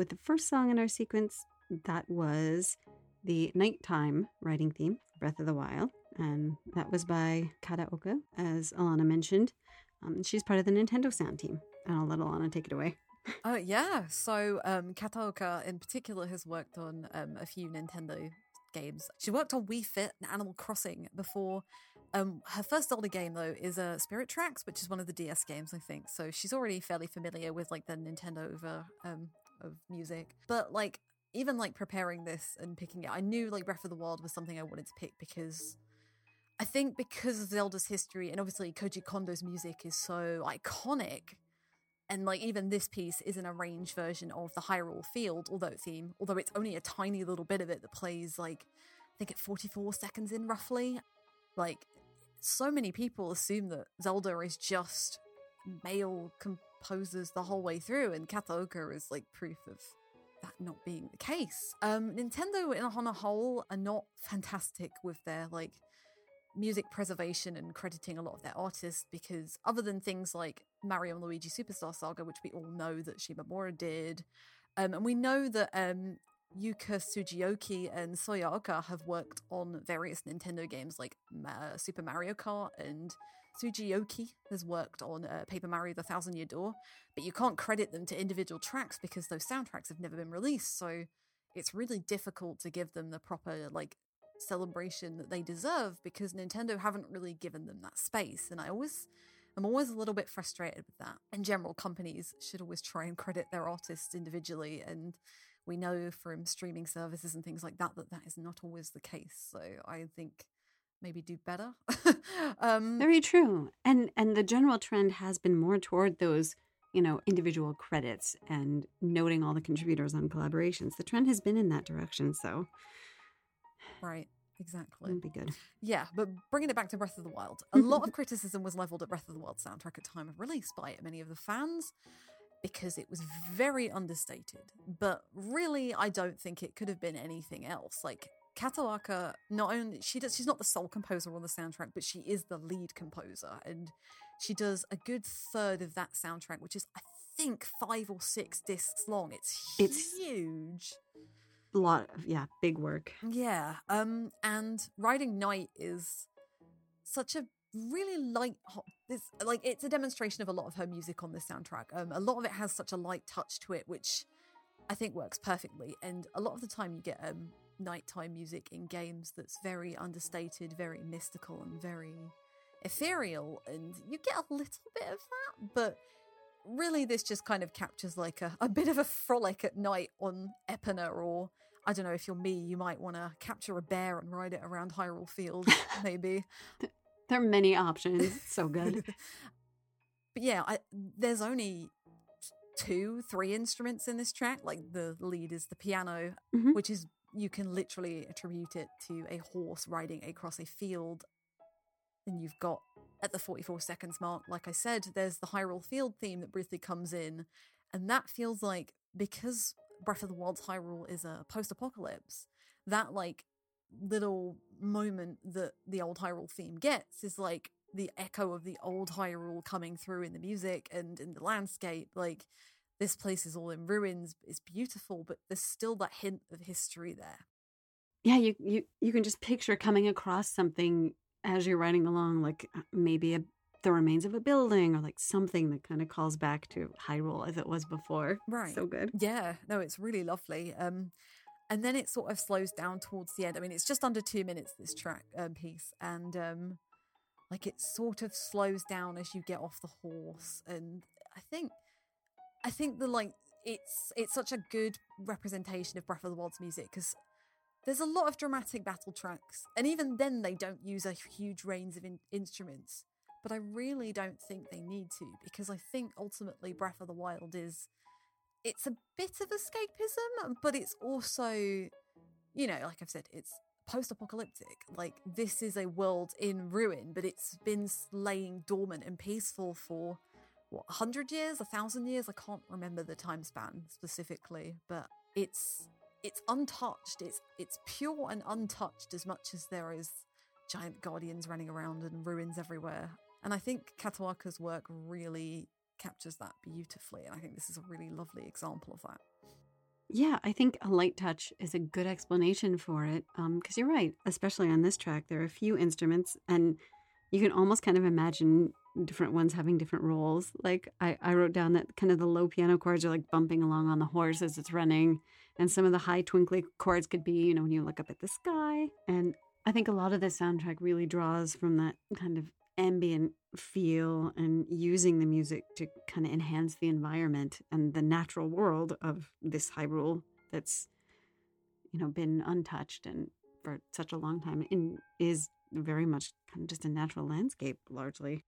With the first song in our sequence. That was the nighttime writing theme, Breath of the Wild. And that was by Kataoka, as Alana mentioned. Um, she's part of the Nintendo sound team. And I'll let Alana take it away. Oh yeah. So um, Kataoka in particular has worked on um, a few Nintendo games. She worked on Wii Fit and Animal Crossing before. Um, her first Zelda game though is uh, Spirit Tracks, which is one of the DS games, I think. So she's already fairly familiar with like the Nintendo over um, of music. But like even like preparing this and picking it, I knew like Breath of the Wild was something I wanted to pick because I think because of Zelda's history and obviously Koji Kondo's music is so iconic and like even this piece is an arranged version of the Hyrule Field, although theme, although it's only a tiny little bit of it that plays like I think at 44 seconds in roughly. Like so many people assume that Zelda is just male composers the whole way through, and Kataoka is like proof of that not being the case. Um, Nintendo, in- on a whole, are not fantastic with their like music preservation and crediting a lot of their artists because other than things like Mario and Luigi Superstar Saga, which we all know that Shimomura did, um, and we know that um, Yuka Tsujiyoko and Soyo Oka have worked on various Nintendo games like Ma- Super Mario Kart and Tsujiyoko has worked on uh, Paper Mario The Thousand Year Door, but you can't credit them to individual tracks because those soundtracks have never been released, so it's really difficult to give them the proper like celebration that they deserve because Nintendo haven't really given them that space. And I always I'm always a little bit frustrated with that. In general, companies should always try and credit their artists individually and we know from streaming services and things like that that that is not always the case. So I think maybe do better. (laughs) um Very true. And and the general trend has been more toward those, you know, individual credits and noting all the contributors on collaborations. The trend has been in that direction, so right, exactly. would be good. Yeah, but bringing it back to Breath of the Wild, a lot of (laughs) criticism was leveled at Breath of the Wild soundtrack at time of release by many of the fans because it was very understated. But really, I don't think it could have been anything else. Like Kataoka, not only she does, she's not the sole composer on the soundtrack, but she is the lead composer, and she does a good third of that soundtrack, which is I think five or six discs long. It's It's- huge. A lot of yeah, big work. Yeah. Um and Riding Night is such a really light hot this like it's a demonstration of a lot of her music on this soundtrack. Um a lot of it has such a light touch to it which I think works perfectly and a lot of the time you get um nighttime music in games that's very understated, very mystical and very ethereal and you get a little bit of that but really this just kind of captures like a, a bit of a frolic at night on Epona or I don't know if you're me, you might want to capture a bear and ride it around Hyrule Field, (laughs) maybe. There are many options. So good. (laughs) but yeah, I, there's only two, three instruments in this track. Like the lead is the piano, Mhm. which is you can literally attribute it to a horse riding across a field. And you've got at the 44 seconds mark, like I said, there's the Hyrule Field theme that briefly comes in, and that feels like because Breath of the Wild's Hyrule is a post-apocalypse, that like little moment that the old Hyrule theme gets is like the echo of the old Hyrule coming through in the music and in the landscape. Like this place is all in ruins, it's beautiful, but there's still that hint of history there. yeah, you, you you can just picture coming across something as you're riding along, like uh, maybe a, the remains of a building or like something that kind of calls back to Hyrule as it was before. Right. So good. Yeah, no, it's really lovely. Um, and then it sort of slows down towards the end. I mean, it's just under two minutes this track um, piece, and um, like it sort of slows down as you get off the horse. And I think, I think the like it's it's such a good representation of Breath of the Wild's music because there's a lot of dramatic battle tracks, and even then they don't use a huge range of in- instruments. But I really don't think they need to because I think ultimately Breath of the Wild is it's a bit of escapism, but it's also, you know, like I've said, it's post apocalyptic. Like, this is a world in ruin, but it's been laying dormant and peaceful for what, 100 years, a thousand years? I can't remember the time span specifically, but it's. It's untouched. It's it's pure and untouched as much as there is giant guardians running around and ruins everywhere. And I think Kataoka's work really captures that beautifully. And I think this is a really lovely example of that. Yeah, I think a light touch is a good explanation for it. Um, because you're right, especially on this track, there are a few instruments, and you can almost kind of imagine different ones having different roles. Like I, I wrote down that kind of the low piano chords are like bumping along on the horse as it's running, and some of the high twinkly chords could be, you know, when you look up at the sky. And I think a lot of the soundtrack really draws from that kind of ambient feel and using the music to kind of enhance the environment and the natural world of this Hyrule that's you know been untouched and for such a long time and is very much kind of just a natural landscape largely.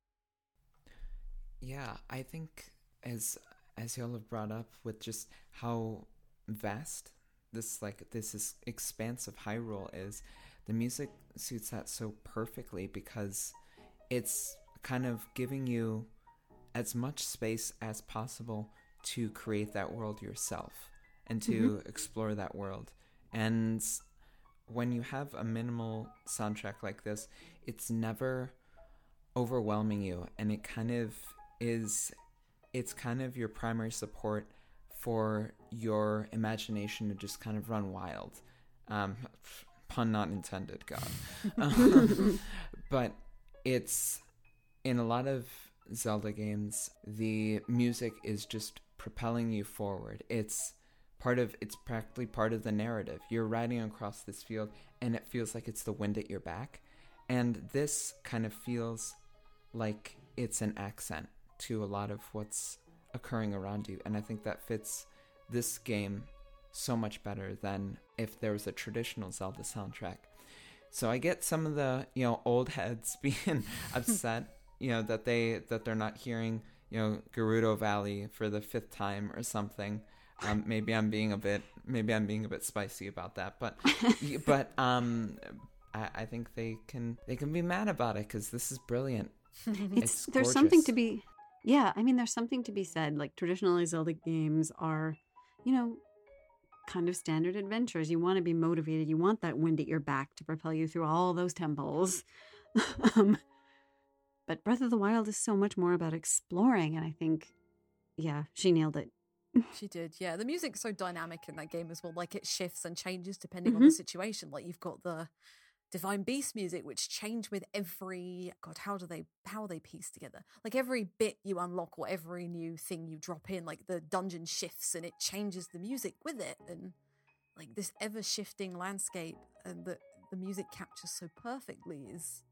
Yeah, I think as as y'all have brought up with just how vast this like this is expansive Hyrule is, the music suits that so perfectly because it's kind of giving you as much space as possible to create that world yourself and to mm-hmm. explore that world. And when you have a minimal soundtrack like this, it's never overwhelming you and it kind of is it's kind of your primary support for your imagination to just kind of run wild. Um, pun not intended, God. Um, (laughs) but it's in a lot of Zelda games, the music is just propelling you forward. It's part of it's practically part of the narrative. You're riding across this field and it feels like it's the wind at your back. And this kind of feels like it's an accent to a lot of what's occurring around you. And I think that fits this game so much better than if there was a traditional Zelda soundtrack. So I get some of the, you know, old (laughs) heads being (laughs) upset, you know, that they that they're not hearing, you know, Gerudo Valley for the fifth time or something. Um, maybe I'm being a bit maybe I'm being a bit spicy about that, but (laughs) but um I, I think they can they can be mad about it because this is brilliant. It's, It's there's something to be yeah, I mean there's something to be said. Like traditionally Zelda games are, you know, kind of standard adventures. You want to be motivated. You want that wind at your back to propel you through all those temples. (laughs) um, but Breath of the Wild is so much more about exploring, and I think, yeah, she nailed it. She did, yeah. The music's so dynamic in that game as well. Like it shifts and changes depending on the situation. Like you've got the Divine Beast music, which change with every God. How do they? How are they pieced together? Like every bit you unlock or every new thing you drop in, like the dungeon shifts and it changes the music with it, and like this ever shifting landscape and the the music captures so perfectly is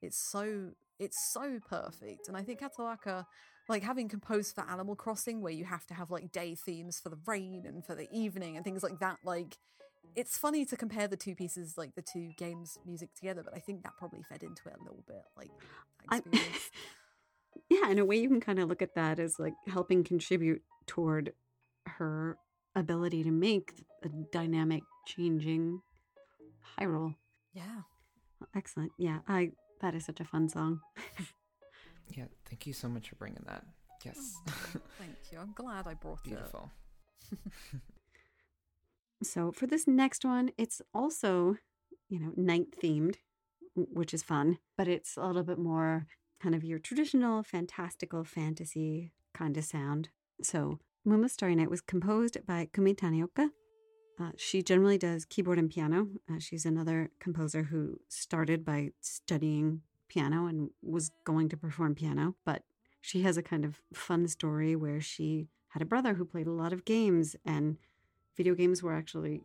it's so it's so perfect. And I think Kataoka like having composed for Animal Crossing, where you have to have like day themes for the rain and for the evening and things like that. Like, it's funny to compare the two pieces, like the two games' music together, but I think that probably fed into it a little bit. Like, that I- (laughs) Yeah, in a way, you can kind of look at that as like helping contribute toward her ability to make a dynamic, changing Hyrule. yeah. Excellent. Yeah, I that is such a fun song. Yeah, thank you so much for bringing that. Yes, oh, Thank you. I'm glad I brought it. beautiful. (laughs) So for this next one, it's also, you know, night themed, which is fun, but it's a little bit more kind of your traditional fantastical fantasy kind of sound. So Moonless Starry Night was composed by Kumi Tanioka. Uh, she generally does keyboard and piano. Uh, she's another composer who started by studying piano and was going to perform piano, but she has a kind of fun story where she had a brother who played a lot of games and video games were actually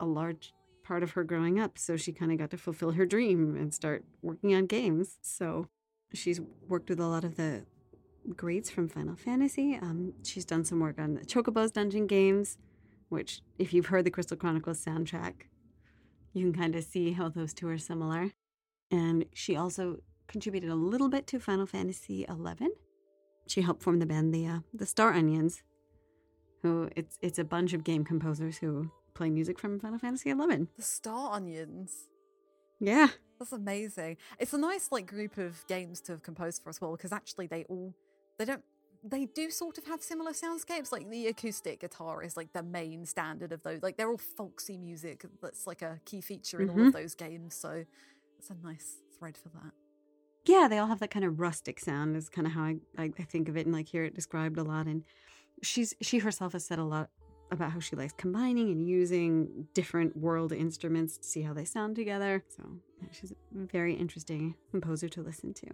a large part of her growing up. So she kind of got to fulfill her dream and start working on games. So she's worked with a lot of the greats from Final Fantasy. Um, she's done some work on the Chocobo's Dungeon games, which, if you've heard the Crystal Chronicles soundtrack, you can kind of see how those two are similar. And she also contributed a little bit to Final Fantasy XI. She helped form the band the uh, the Star Onions, who it's it's a bunch of game composers who play music from Final Fantasy XI. The Star Onions. Yeah, That's amazing. It's a nice like group of games to have composed for as well because actually they all they don't they do sort of have similar soundscapes. Like the acoustic guitar is like the main standard of those. Like they're all folksy music that's like a key feature in all of mm-hmm. those games. So it's a nice thread for that. yeah, they all have that kind of rustic sound. Is kind of how I, I I think of it and like hear it described a lot. And she's she herself has said a lot about how she likes combining and using different world instruments to see how they sound together. So she's a very interesting composer to listen to.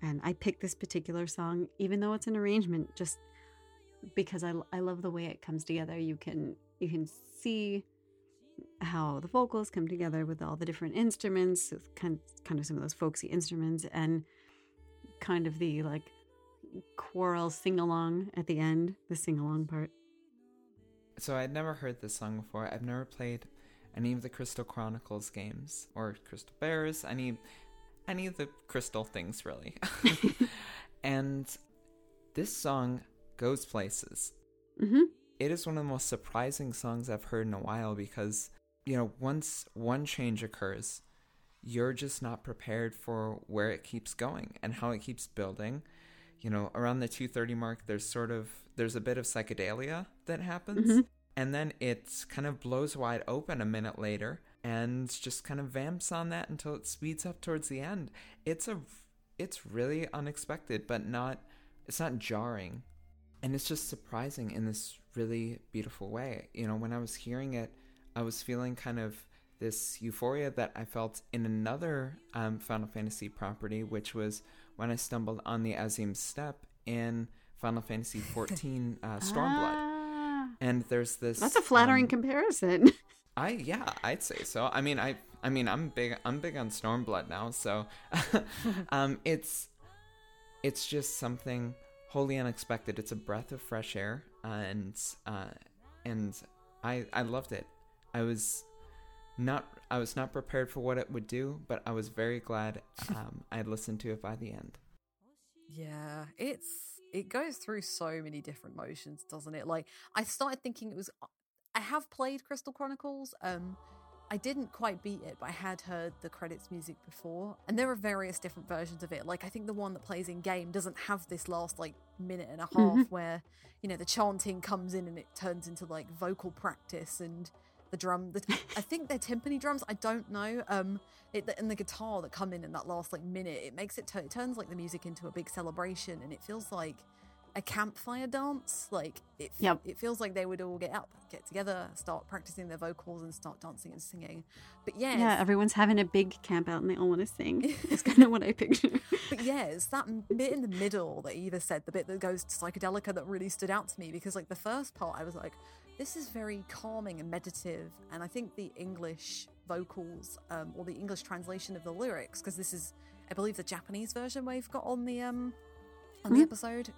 And I picked this particular song, even though it's an arrangement, just because I, I love the way it comes together. You can you can see how the vocals come together with all the different instruments, kind kind of some of those folksy instruments, and kind of the like choral sing along at the end, the sing along part. So I'd never heard this song before. I've never played any of the Crystal Chronicles games or Crystal Bearers, any any of the crystal things really. (laughs) and this song goes places. Mm-hmm. It is one of the most surprising songs I've heard in a while because, you know, once one change occurs, you're just not prepared for where it keeps going and how it keeps building. You know, around the 230 mark, there's sort of there's a bit of psychedelia that happens, Mhm. and then it kind of blows wide open a minute later and just kind of vamps on that until it speeds up towards the end. It's a it's really unexpected, but not it's not jarring. And it's just surprising in this really beautiful way. You know, when I was hearing it, I was feeling kind of this euphoria that I felt in another um, Final Fantasy property, which was when I stumbled on the Azim Steppe in Final Fantasy XIV uh, Stormblood. Ah, And there's this. that's a flattering um, comparison. (laughs) I yeah, I'd say so. I mean, I I mean, I'm big I'm big on Stormblood now, so (laughs) um it's it's just something wholly unexpected. It's a breath of fresh air and uh and I I loved it. I was not I was not prepared for what it would do, but I was very glad (laughs) um I listened to it by the end. Yeah, it's it goes through so many different motions, doesn't it? Like I started thinking it was I have played Crystal Chronicles. Um I didn't quite beat it, but I had heard the credits music before. And there are various different versions of it. Like I think the one that plays in game doesn't have this last like minute and a half Mhm. where, you know, the chanting comes in and it turns into like vocal practice and the drum the, I (laughs) think they're timpani drums, I don't know. Um it, and the guitar that come in in that last like minute it makes it, tu- it turns like the music into a big celebration and it feels like a campfire dance like it, Yep. it feels like they would all get up get together start practicing their vocals and start dancing and singing but yeah yeah, everyone's having a big camp out and they all want to sing. (laughs) It's kind of what I picture. but yeah it's that bit in the middle that eva said the bit that goes to psychedelica that really stood out to me because like the first part i was like this is very calming and meditative and i think the english vocals um, or the english translation of the lyrics because this is i believe the japanese version we've got on the um on the Mhm. episode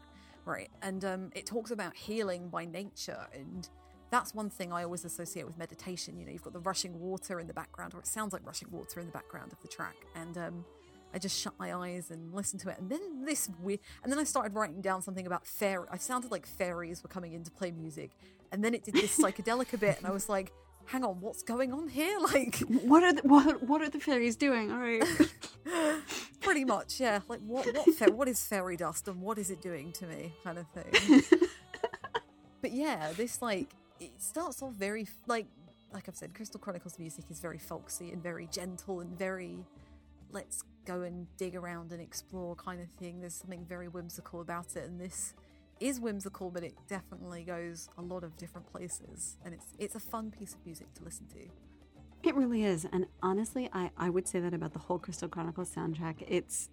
right and um it talks about healing by nature and that's one thing I always associate with meditation. You know, you've got the rushing water in the background, or it sounds like rushing water in the background of the track. And um, I just shut my eyes and listened to it. And then this weird, and then I started writing down something about fairy. I sounded like fairies were coming in to play music. And then it did this psychedelic a bit, and I was like, hang on, what's going on here? (laughs) Like, what are the, what what are the fairies doing? All right. (laughs) pretty much, yeah. Like, what what fa- what is fairy dust, and what is it doing to me, kind of thing. (laughs) but yeah, this like it starts off very like like I've said, Crystal Chronicles music is very folksy and very gentle and very let's go and dig around and explore kind of thing. There's something very whimsical about it, and this is whimsical, but it definitely goes a lot of different places, and it's it's a fun piece of music to listen to. It really is. And honestly, I, I would say that about the whole Crystal Chronicles soundtrack. It's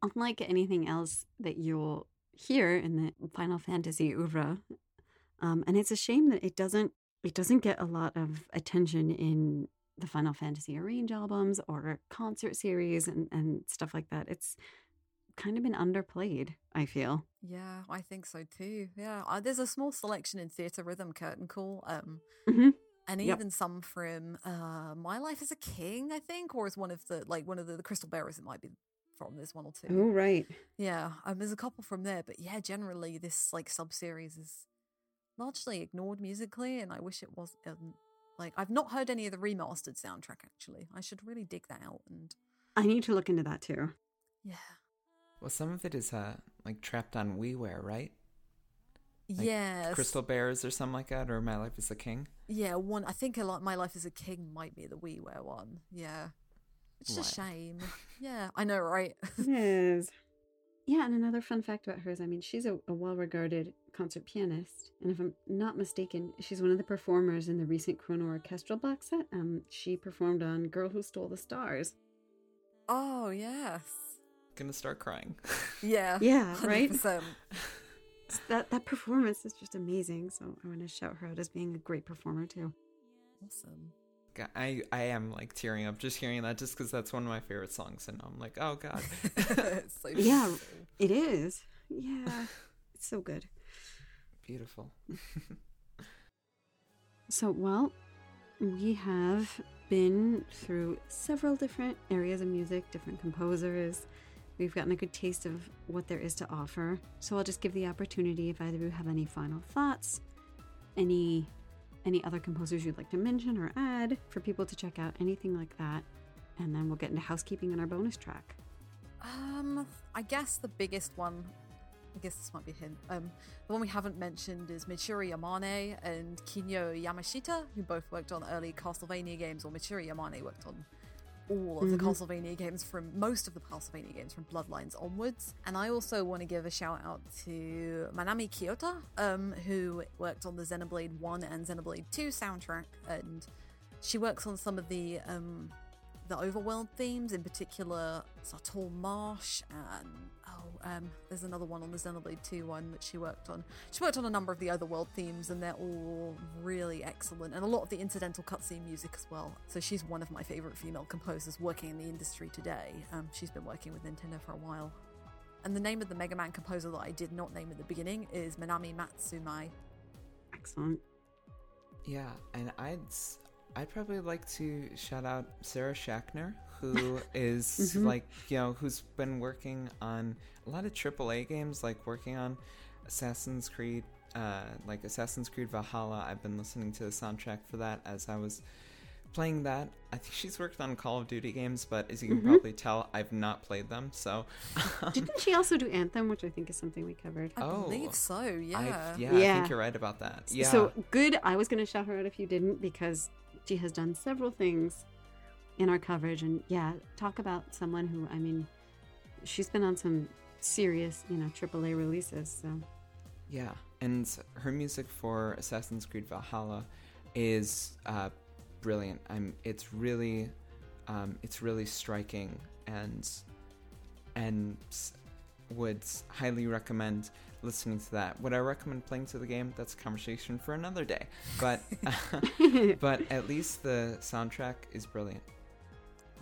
unlike anything else that you'll hear in the Final Fantasy oeuvre. Um, and it's a shame that it doesn't it doesn't get a lot of attention in the Final Fantasy arrange albums or concert series and, and stuff like that. It's kind of been underplayed, I feel. Yeah, I think so too. Yeah, uh, there's a small selection in Theatrhythm Curtain Call, um, Mhm. and Yep. even some from uh, My Life as a King, I think, or is one of the like one of the, the Crystal Bearers. It might be from. There's one or two. Oh, right. Yeah, um, there's a couple from there, but yeah, generally this like sub series is largely ignored musically, and I wish it was. Um, like I've not heard any of the remastered soundtrack. Actually, I should really dig that out. And I need to look into that too. yeah, Well, some of it is uh like trapped on WiiWare, right? Like yes, Crystal Bearers or something like that, or My Life as a King. Yeah, one. I think a lot. My life as a king might be the WiiWare one. Yeah, It's just a shame. Yeah, I know, right? It is. (laughs) Yeah, and another fun fact about her is I mean, she's a, a well regarded concert pianist. And if I'm not mistaken, she's one of the performers in the recent Chrono Orchestral box set. Um, she performed on Girl Who Stole the Stars. oh, yes. Gonna start crying. (laughs) Yeah. Yeah, right? So that, that performance is just amazing. So I want to shout her out as being a great performer, too. Awesome. God, I I am like tearing up just hearing that, just because that's one of my favorite songs, and I'm like, oh god. (laughs) (laughs) It's so Yeah. It is. Yeah. It's so good. Beautiful. (laughs) So, well, we have been through several different areas of music, different composers. We've gotten a good taste of what there is to offer. So, I'll just give the opportunity if either of you have any final thoughts, any any other composers you'd like to mention or add for people to check out, anything like that. And then we'll get into housekeeping in our bonus track. Um, I guess the biggest one, I guess this might be a hint. Um, the one we haven't mentioned is Michiru Yamane and Kinuyo Yamashita, who both worked on early Castlevania games, or Michiru Yamane worked on all of the Mhm. Castlevania games from most of the Castlevania games from Bloodlines onwards. And I also want to give a shout out to Manami Kiyota, um, who worked on the Xenoblade 1 and Xenoblade 2 soundtrack, and she works on some of the um, the overworld themes, in particular Satorl Marsh and um, there's another one on the Xenoblade 2 one that she worked on. She worked on a number of the otherworld themes, and they're all really excellent, and a lot of the incidental cutscene music as well. So she's one of my favorite female composers working in the industry today. Um, she's been working with Nintendo for a while. And the name of the Mega Man composer that I did not name at the beginning is Manami Matsumae. Excellent. Yeah, and I'd s- I'd probably like to shout out Sarah Schachner, who (laughs) is Mhm. like you know who's been working on a lot of AAA games, like working on Assassin's Creed, uh, like Assassin's Creed Valhalla. I've been listening to the soundtrack for that as I was playing that. I think she's worked on Call of Duty games, but as you can Mhm. probably tell, I've not played them. So (laughs) Didn't she also do Anthem, which I think is something we covered? I Oh. believe so, yeah. I, yeah, I think you're right about that. Yeah. So good. I was going to shout her out if you didn't because she has done several things in our coverage. And yeah, talk about someone who, I mean, she's been on some serious, you know, AAA releases. So Yeah, and her music for Assassin's Creed Valhalla is uh, brilliant. I'm. It's really, um, it's really striking, and and would highly recommend listening to that. Would I recommend playing to the game? That's a conversation for another day. But (laughs) (laughs) but at least the soundtrack is brilliant.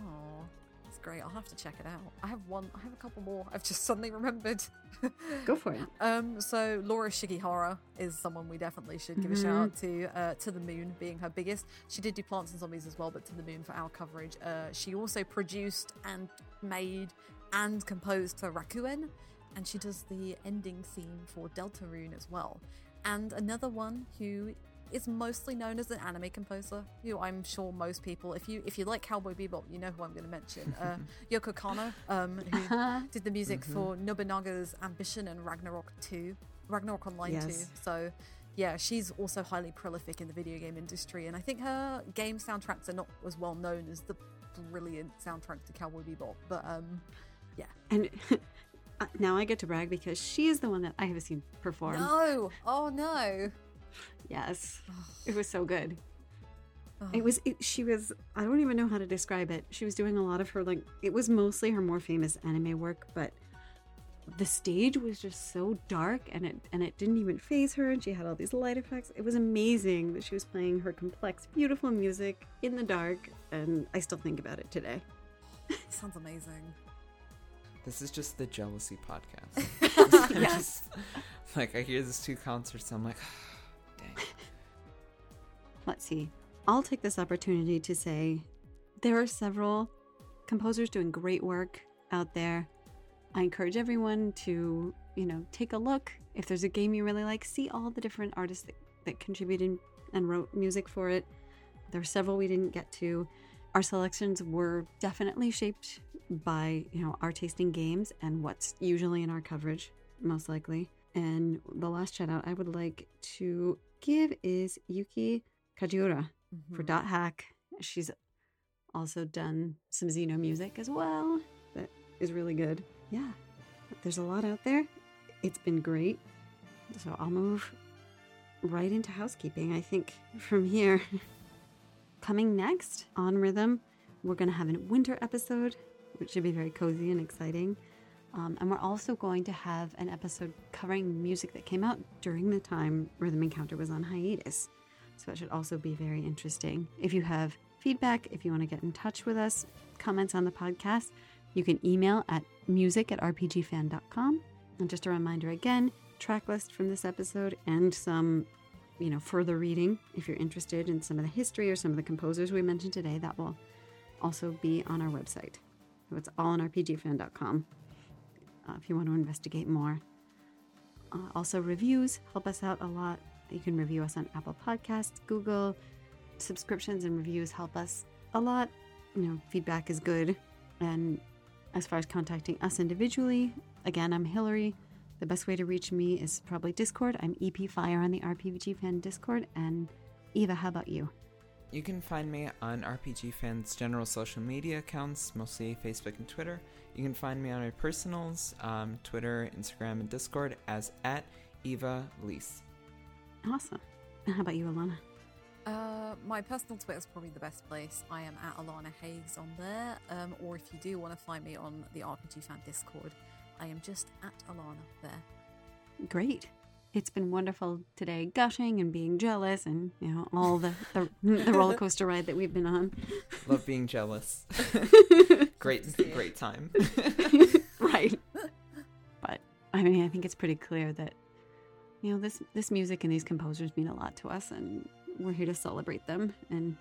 Oh, that's great. I'll have to check it out. I have one. I have a couple more. I've just suddenly remembered. go for it. (laughs) Um, so Laura Shigihara is someone we definitely should give a shout out to. Uh, to the Moon being her biggest. She did do Plants and Zombies as well, but to the Moon for our coverage. Uh, she also produced and made and composed for Rakuen, and she does the ending theme for Deltarune as well. And another one who is mostly known as an anime composer, who I'm sure most people, if you if you like Cowboy Bebop, you know who I'm going to mention. Uh, (laughs) Yoko Kanno, um, who (laughs) did the music Mhm. for Nobunaga's Ambition and Ragnarok 2, Ragnarok Online Yes. 2. So, yeah, she's also highly prolific in the video game industry, and I think her game soundtracks are not as well known as the brilliant soundtrack to Cowboy Bebop. But um, yeah, And (laughs) now I get to brag because she is the one that I have seen perform. no, oh no, Yes. It was so good. Oh. It was, it, she was, I don't even know how to describe it. She was doing a lot of her, like, it was mostly her more famous anime work, but the stage was just so dark and it and it didn't even phase her and she had all these light effects it was amazing that she was playing her complex beautiful music in the dark and i still think about it today sounds (laughs) amazing. This is just the jealousy podcast. (laughs) (laughs) Yes. just- like I hear these two concerts, I'm like, dang. (sighs) (laughs) let's see. I'll take this opportunity to say there are several composers doing great work out there. I encourage everyone to you know take a look. If there's a game you really like see all the different artists that, that contributed and wrote music for it. There are several we didn't get to. Our selections were definitely shaped by you know our tasting games and what's usually in our coverage most likely. And the last shout out i would like to give is yuki kajiura for Mhm. Dot Hack. She's also done some Xeno music as well. That is really good. Yeah, there's a lot out there. It's been great. So I'll move right into housekeeping, I think, from here. (laughs) Coming next on Rhythm, we're going to have a winter episode, which should be very cozy and exciting. Um, and we're also going to have an episode covering music that came out during the time Rhythm Encounter was on hiatus. So that should also be very interesting. If you have feedback, if you want to get in touch with us, comments on the podcast, you can email at music at rpgfan.com. And just a reminder again, track list from this episode and some, you know, further reading if you're interested in some of the history or some of the composers we mentioned today, that will also be on our website. So it's all on rpgfan.com uh, if you want to investigate more. Uh, also, reviews help us out a lot. You can review us on Apple Podcasts, Google. Subscriptions and reviews help us a lot. You know, feedback is good. And as far as contacting us individually, again, I'm Hillary. The best way to reach me is probably Discord. I'm EP Fire on the RPG Fan Discord. And Eva, how about you? You can find me on RPG Fan's general social media accounts, mostly Facebook and Twitter. You can find me on my personals, um, Twitter, Instagram, and Discord as at Eva Lease. Awesome. How about you, Alana? Uh, my personal Twitter is probably the best place. I am at Alana Hagues on there. Um, or if you do want to find me on the RPG Fan Discord, I am just at Alana there. Great. It's been wonderful today, gushing and being jealous, and you know all the the, the roller coaster ride that we've been on. (laughs) Love being jealous. (laughs) great, great time. (laughs) right. But I mean, I think it's pretty clear that you know this this music and these composers mean a lot to us, and we're here to celebrate them and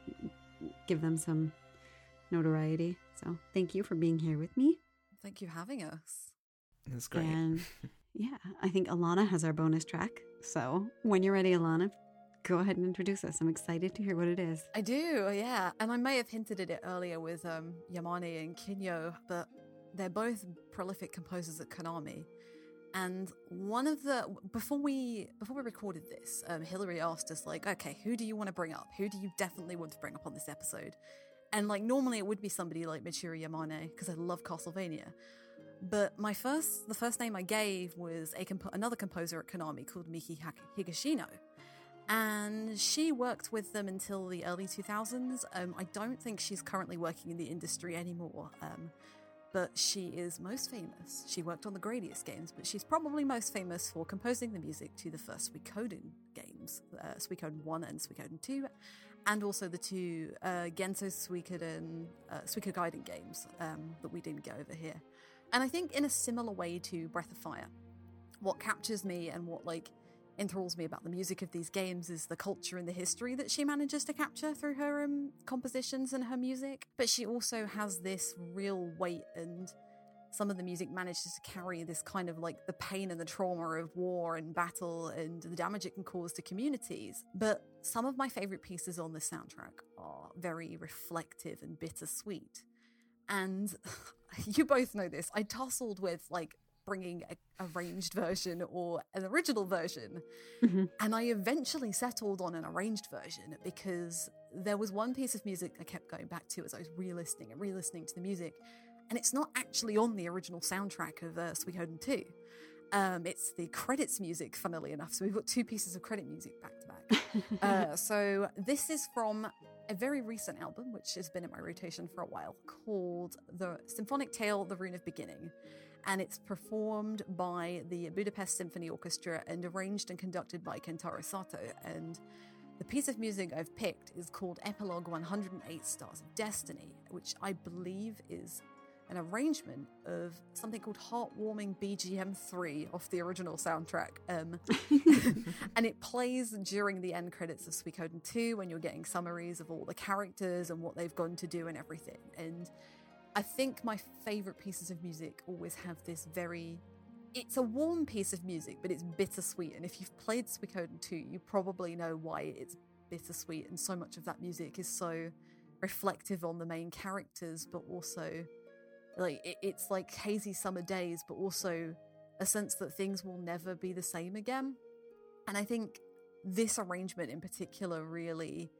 give them some notoriety. So thank you for being here with me. Thank you for having us. It's great. And yeah, I think Alana has our bonus track. So when you're ready, Alana, go ahead and introduce us. I'm excited to hear what it is. I do, yeah. And I may have hinted at it earlier with um, Yamane and Kinuyo, but they're both prolific composers at Konami. And one of the before we before we recorded this, um, Hillary asked us like, okay, who do you want to bring up? Who do you definitely want to bring up on this episode? And like normally it would be somebody like Michiru Yamane because I love Castlevania. But my first, the first name I gave was a compo- another composer at Konami called Miki Higashino, and she worked with them until the early 2000s. Um, I don't think she's currently working in the industry anymore, um, but she is most famous. She worked on the Gradius games, but she's probably most famous for composing the music to the first Suikoden games, uh, Suikoden 1 and Suikoden 2, and also the two uh, Genso Suikoden, uh, Suikogaiden games um, that we didn't get over here. And I think in a similar way to Breath of Fire, what captures me and what like enthralls me about the music of these games is the culture and the history that she manages to capture through her um, compositions and her music. But she also has this real weight and some of the music manages to carry this kind of like the pain and the trauma of war and battle and the damage it can cause to communities. But some of my favorite pieces on the soundtrack are very reflective and bittersweet. And (laughs) you both know this. I tussled with like bringing a arranged version or an original version. Mhm. And I eventually settled on an arranged version because there was one piece of music I kept going back to as I was re listening and re listening to the music. And it's not actually on the original soundtrack of uh, Suikoden 2. Um, it's the credits music, funnily enough. So we've got two pieces of credit music back to back. (laughs) Uh, so this is from a very recent album, which has been in my rotation for a while, called The Symphonic Tale, The Rune of Beginning. And it's performed by the Budapest Symphony Orchestra and arranged and conducted by Kentaro Sato. And the piece of music I've picked is called Epilogue 108 Stars of Destiny, which I believe is an arrangement of something called Heartwarming BGM 3 off the original soundtrack. Um, (laughs) and it plays during the end credits of Suikoden 2 when you're getting summaries of all the characters and what they've gone to do and everything. And I think my favorite pieces of music always have this very. It's a warm piece of music, but it's bittersweet. And if you've played Suikoden 2, you probably know why it's bittersweet. And so much of that music is so reflective on the main characters, but also like it, it's like hazy summer days, but also a sense that things will never be the same again. And I think this arrangement in particular really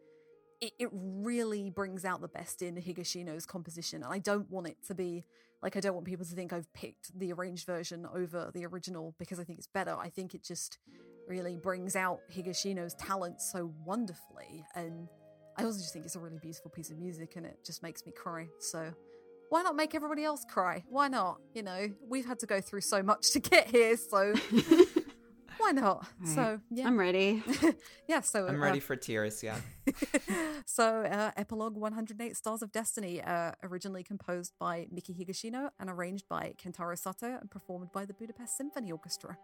it, it really brings out the best in Higashino's composition. And I don't want it to be like, I don't want people to think I've picked the arranged version over the original because I think it's better. I think it just really brings out Higashino's talent so wonderfully. And I also just think it's a really beautiful piece of music and it just makes me cry. So why not make everybody else cry? Why not? You know, we've had to go through so much to get here, so (laughs) why not? Right. So yeah, I'm ready. (laughs) yeah. So I'm uh, ready for tears. Yeah. (laughs) so uh, epilogue 108 stars of destiny uh, originally composed by miki higashino and arranged by kentaro sato and performed by the budapest symphony orchestra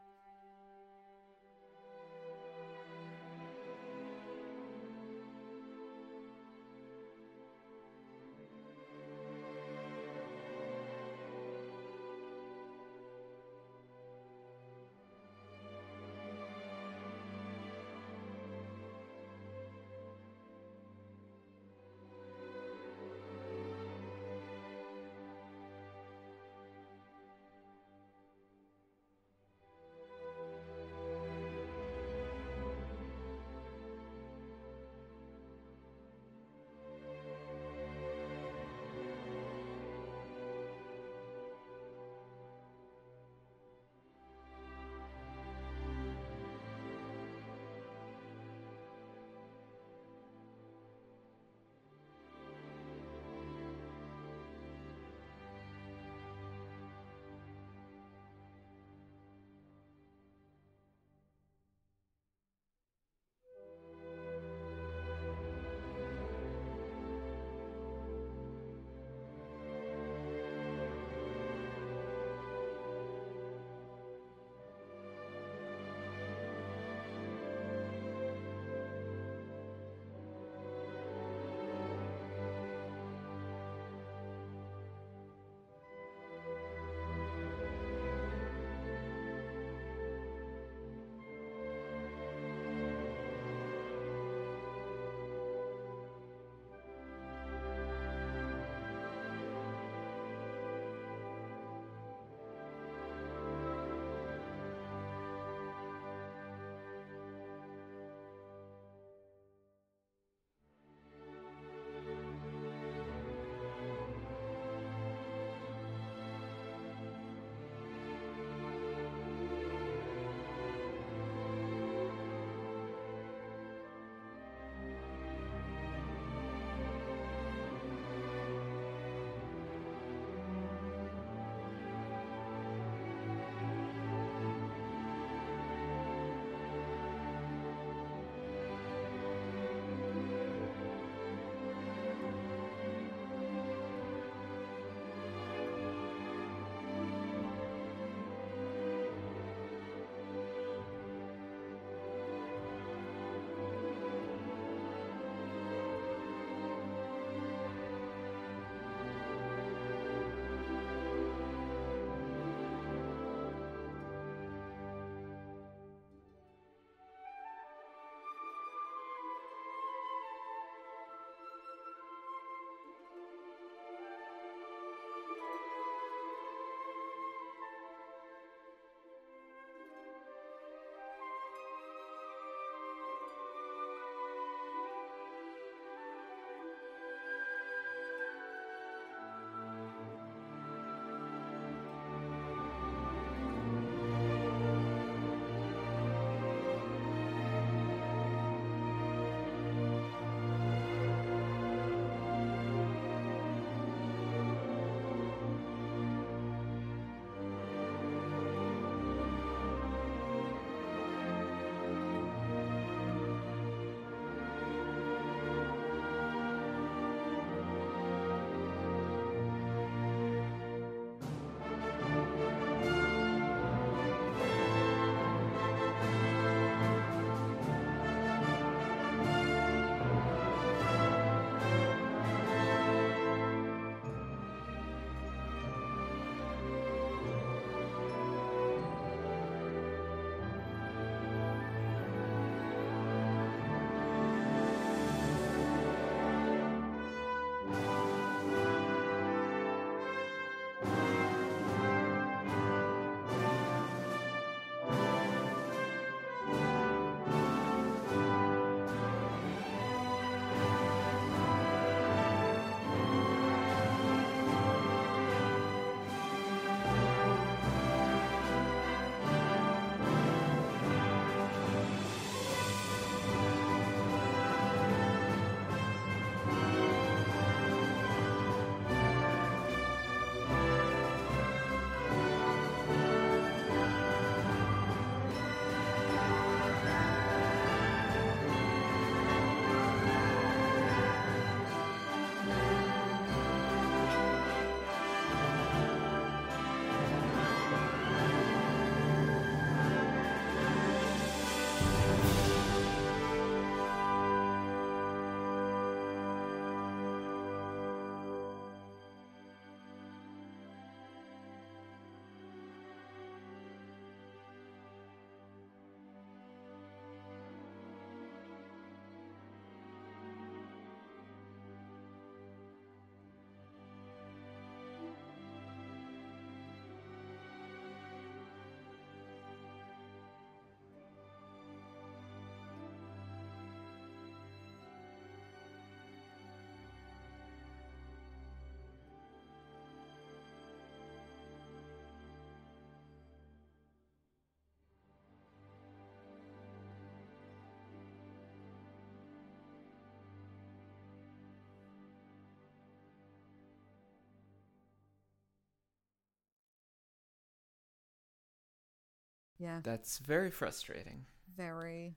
Yeah, That's very frustrating. very.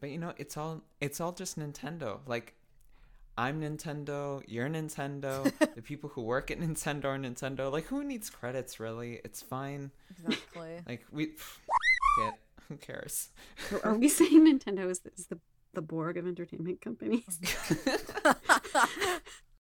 But you know, it's all it's all just Nintendo. Like I'm Nintendo, you're Nintendo, (laughs) the people who work at Nintendo are Nintendo. Like who needs credits really? It's fine. Exactly. (laughs) Like we (laughs) get who cares? Are- Are we saying Nintendo is, is the the Borg of entertainment companies?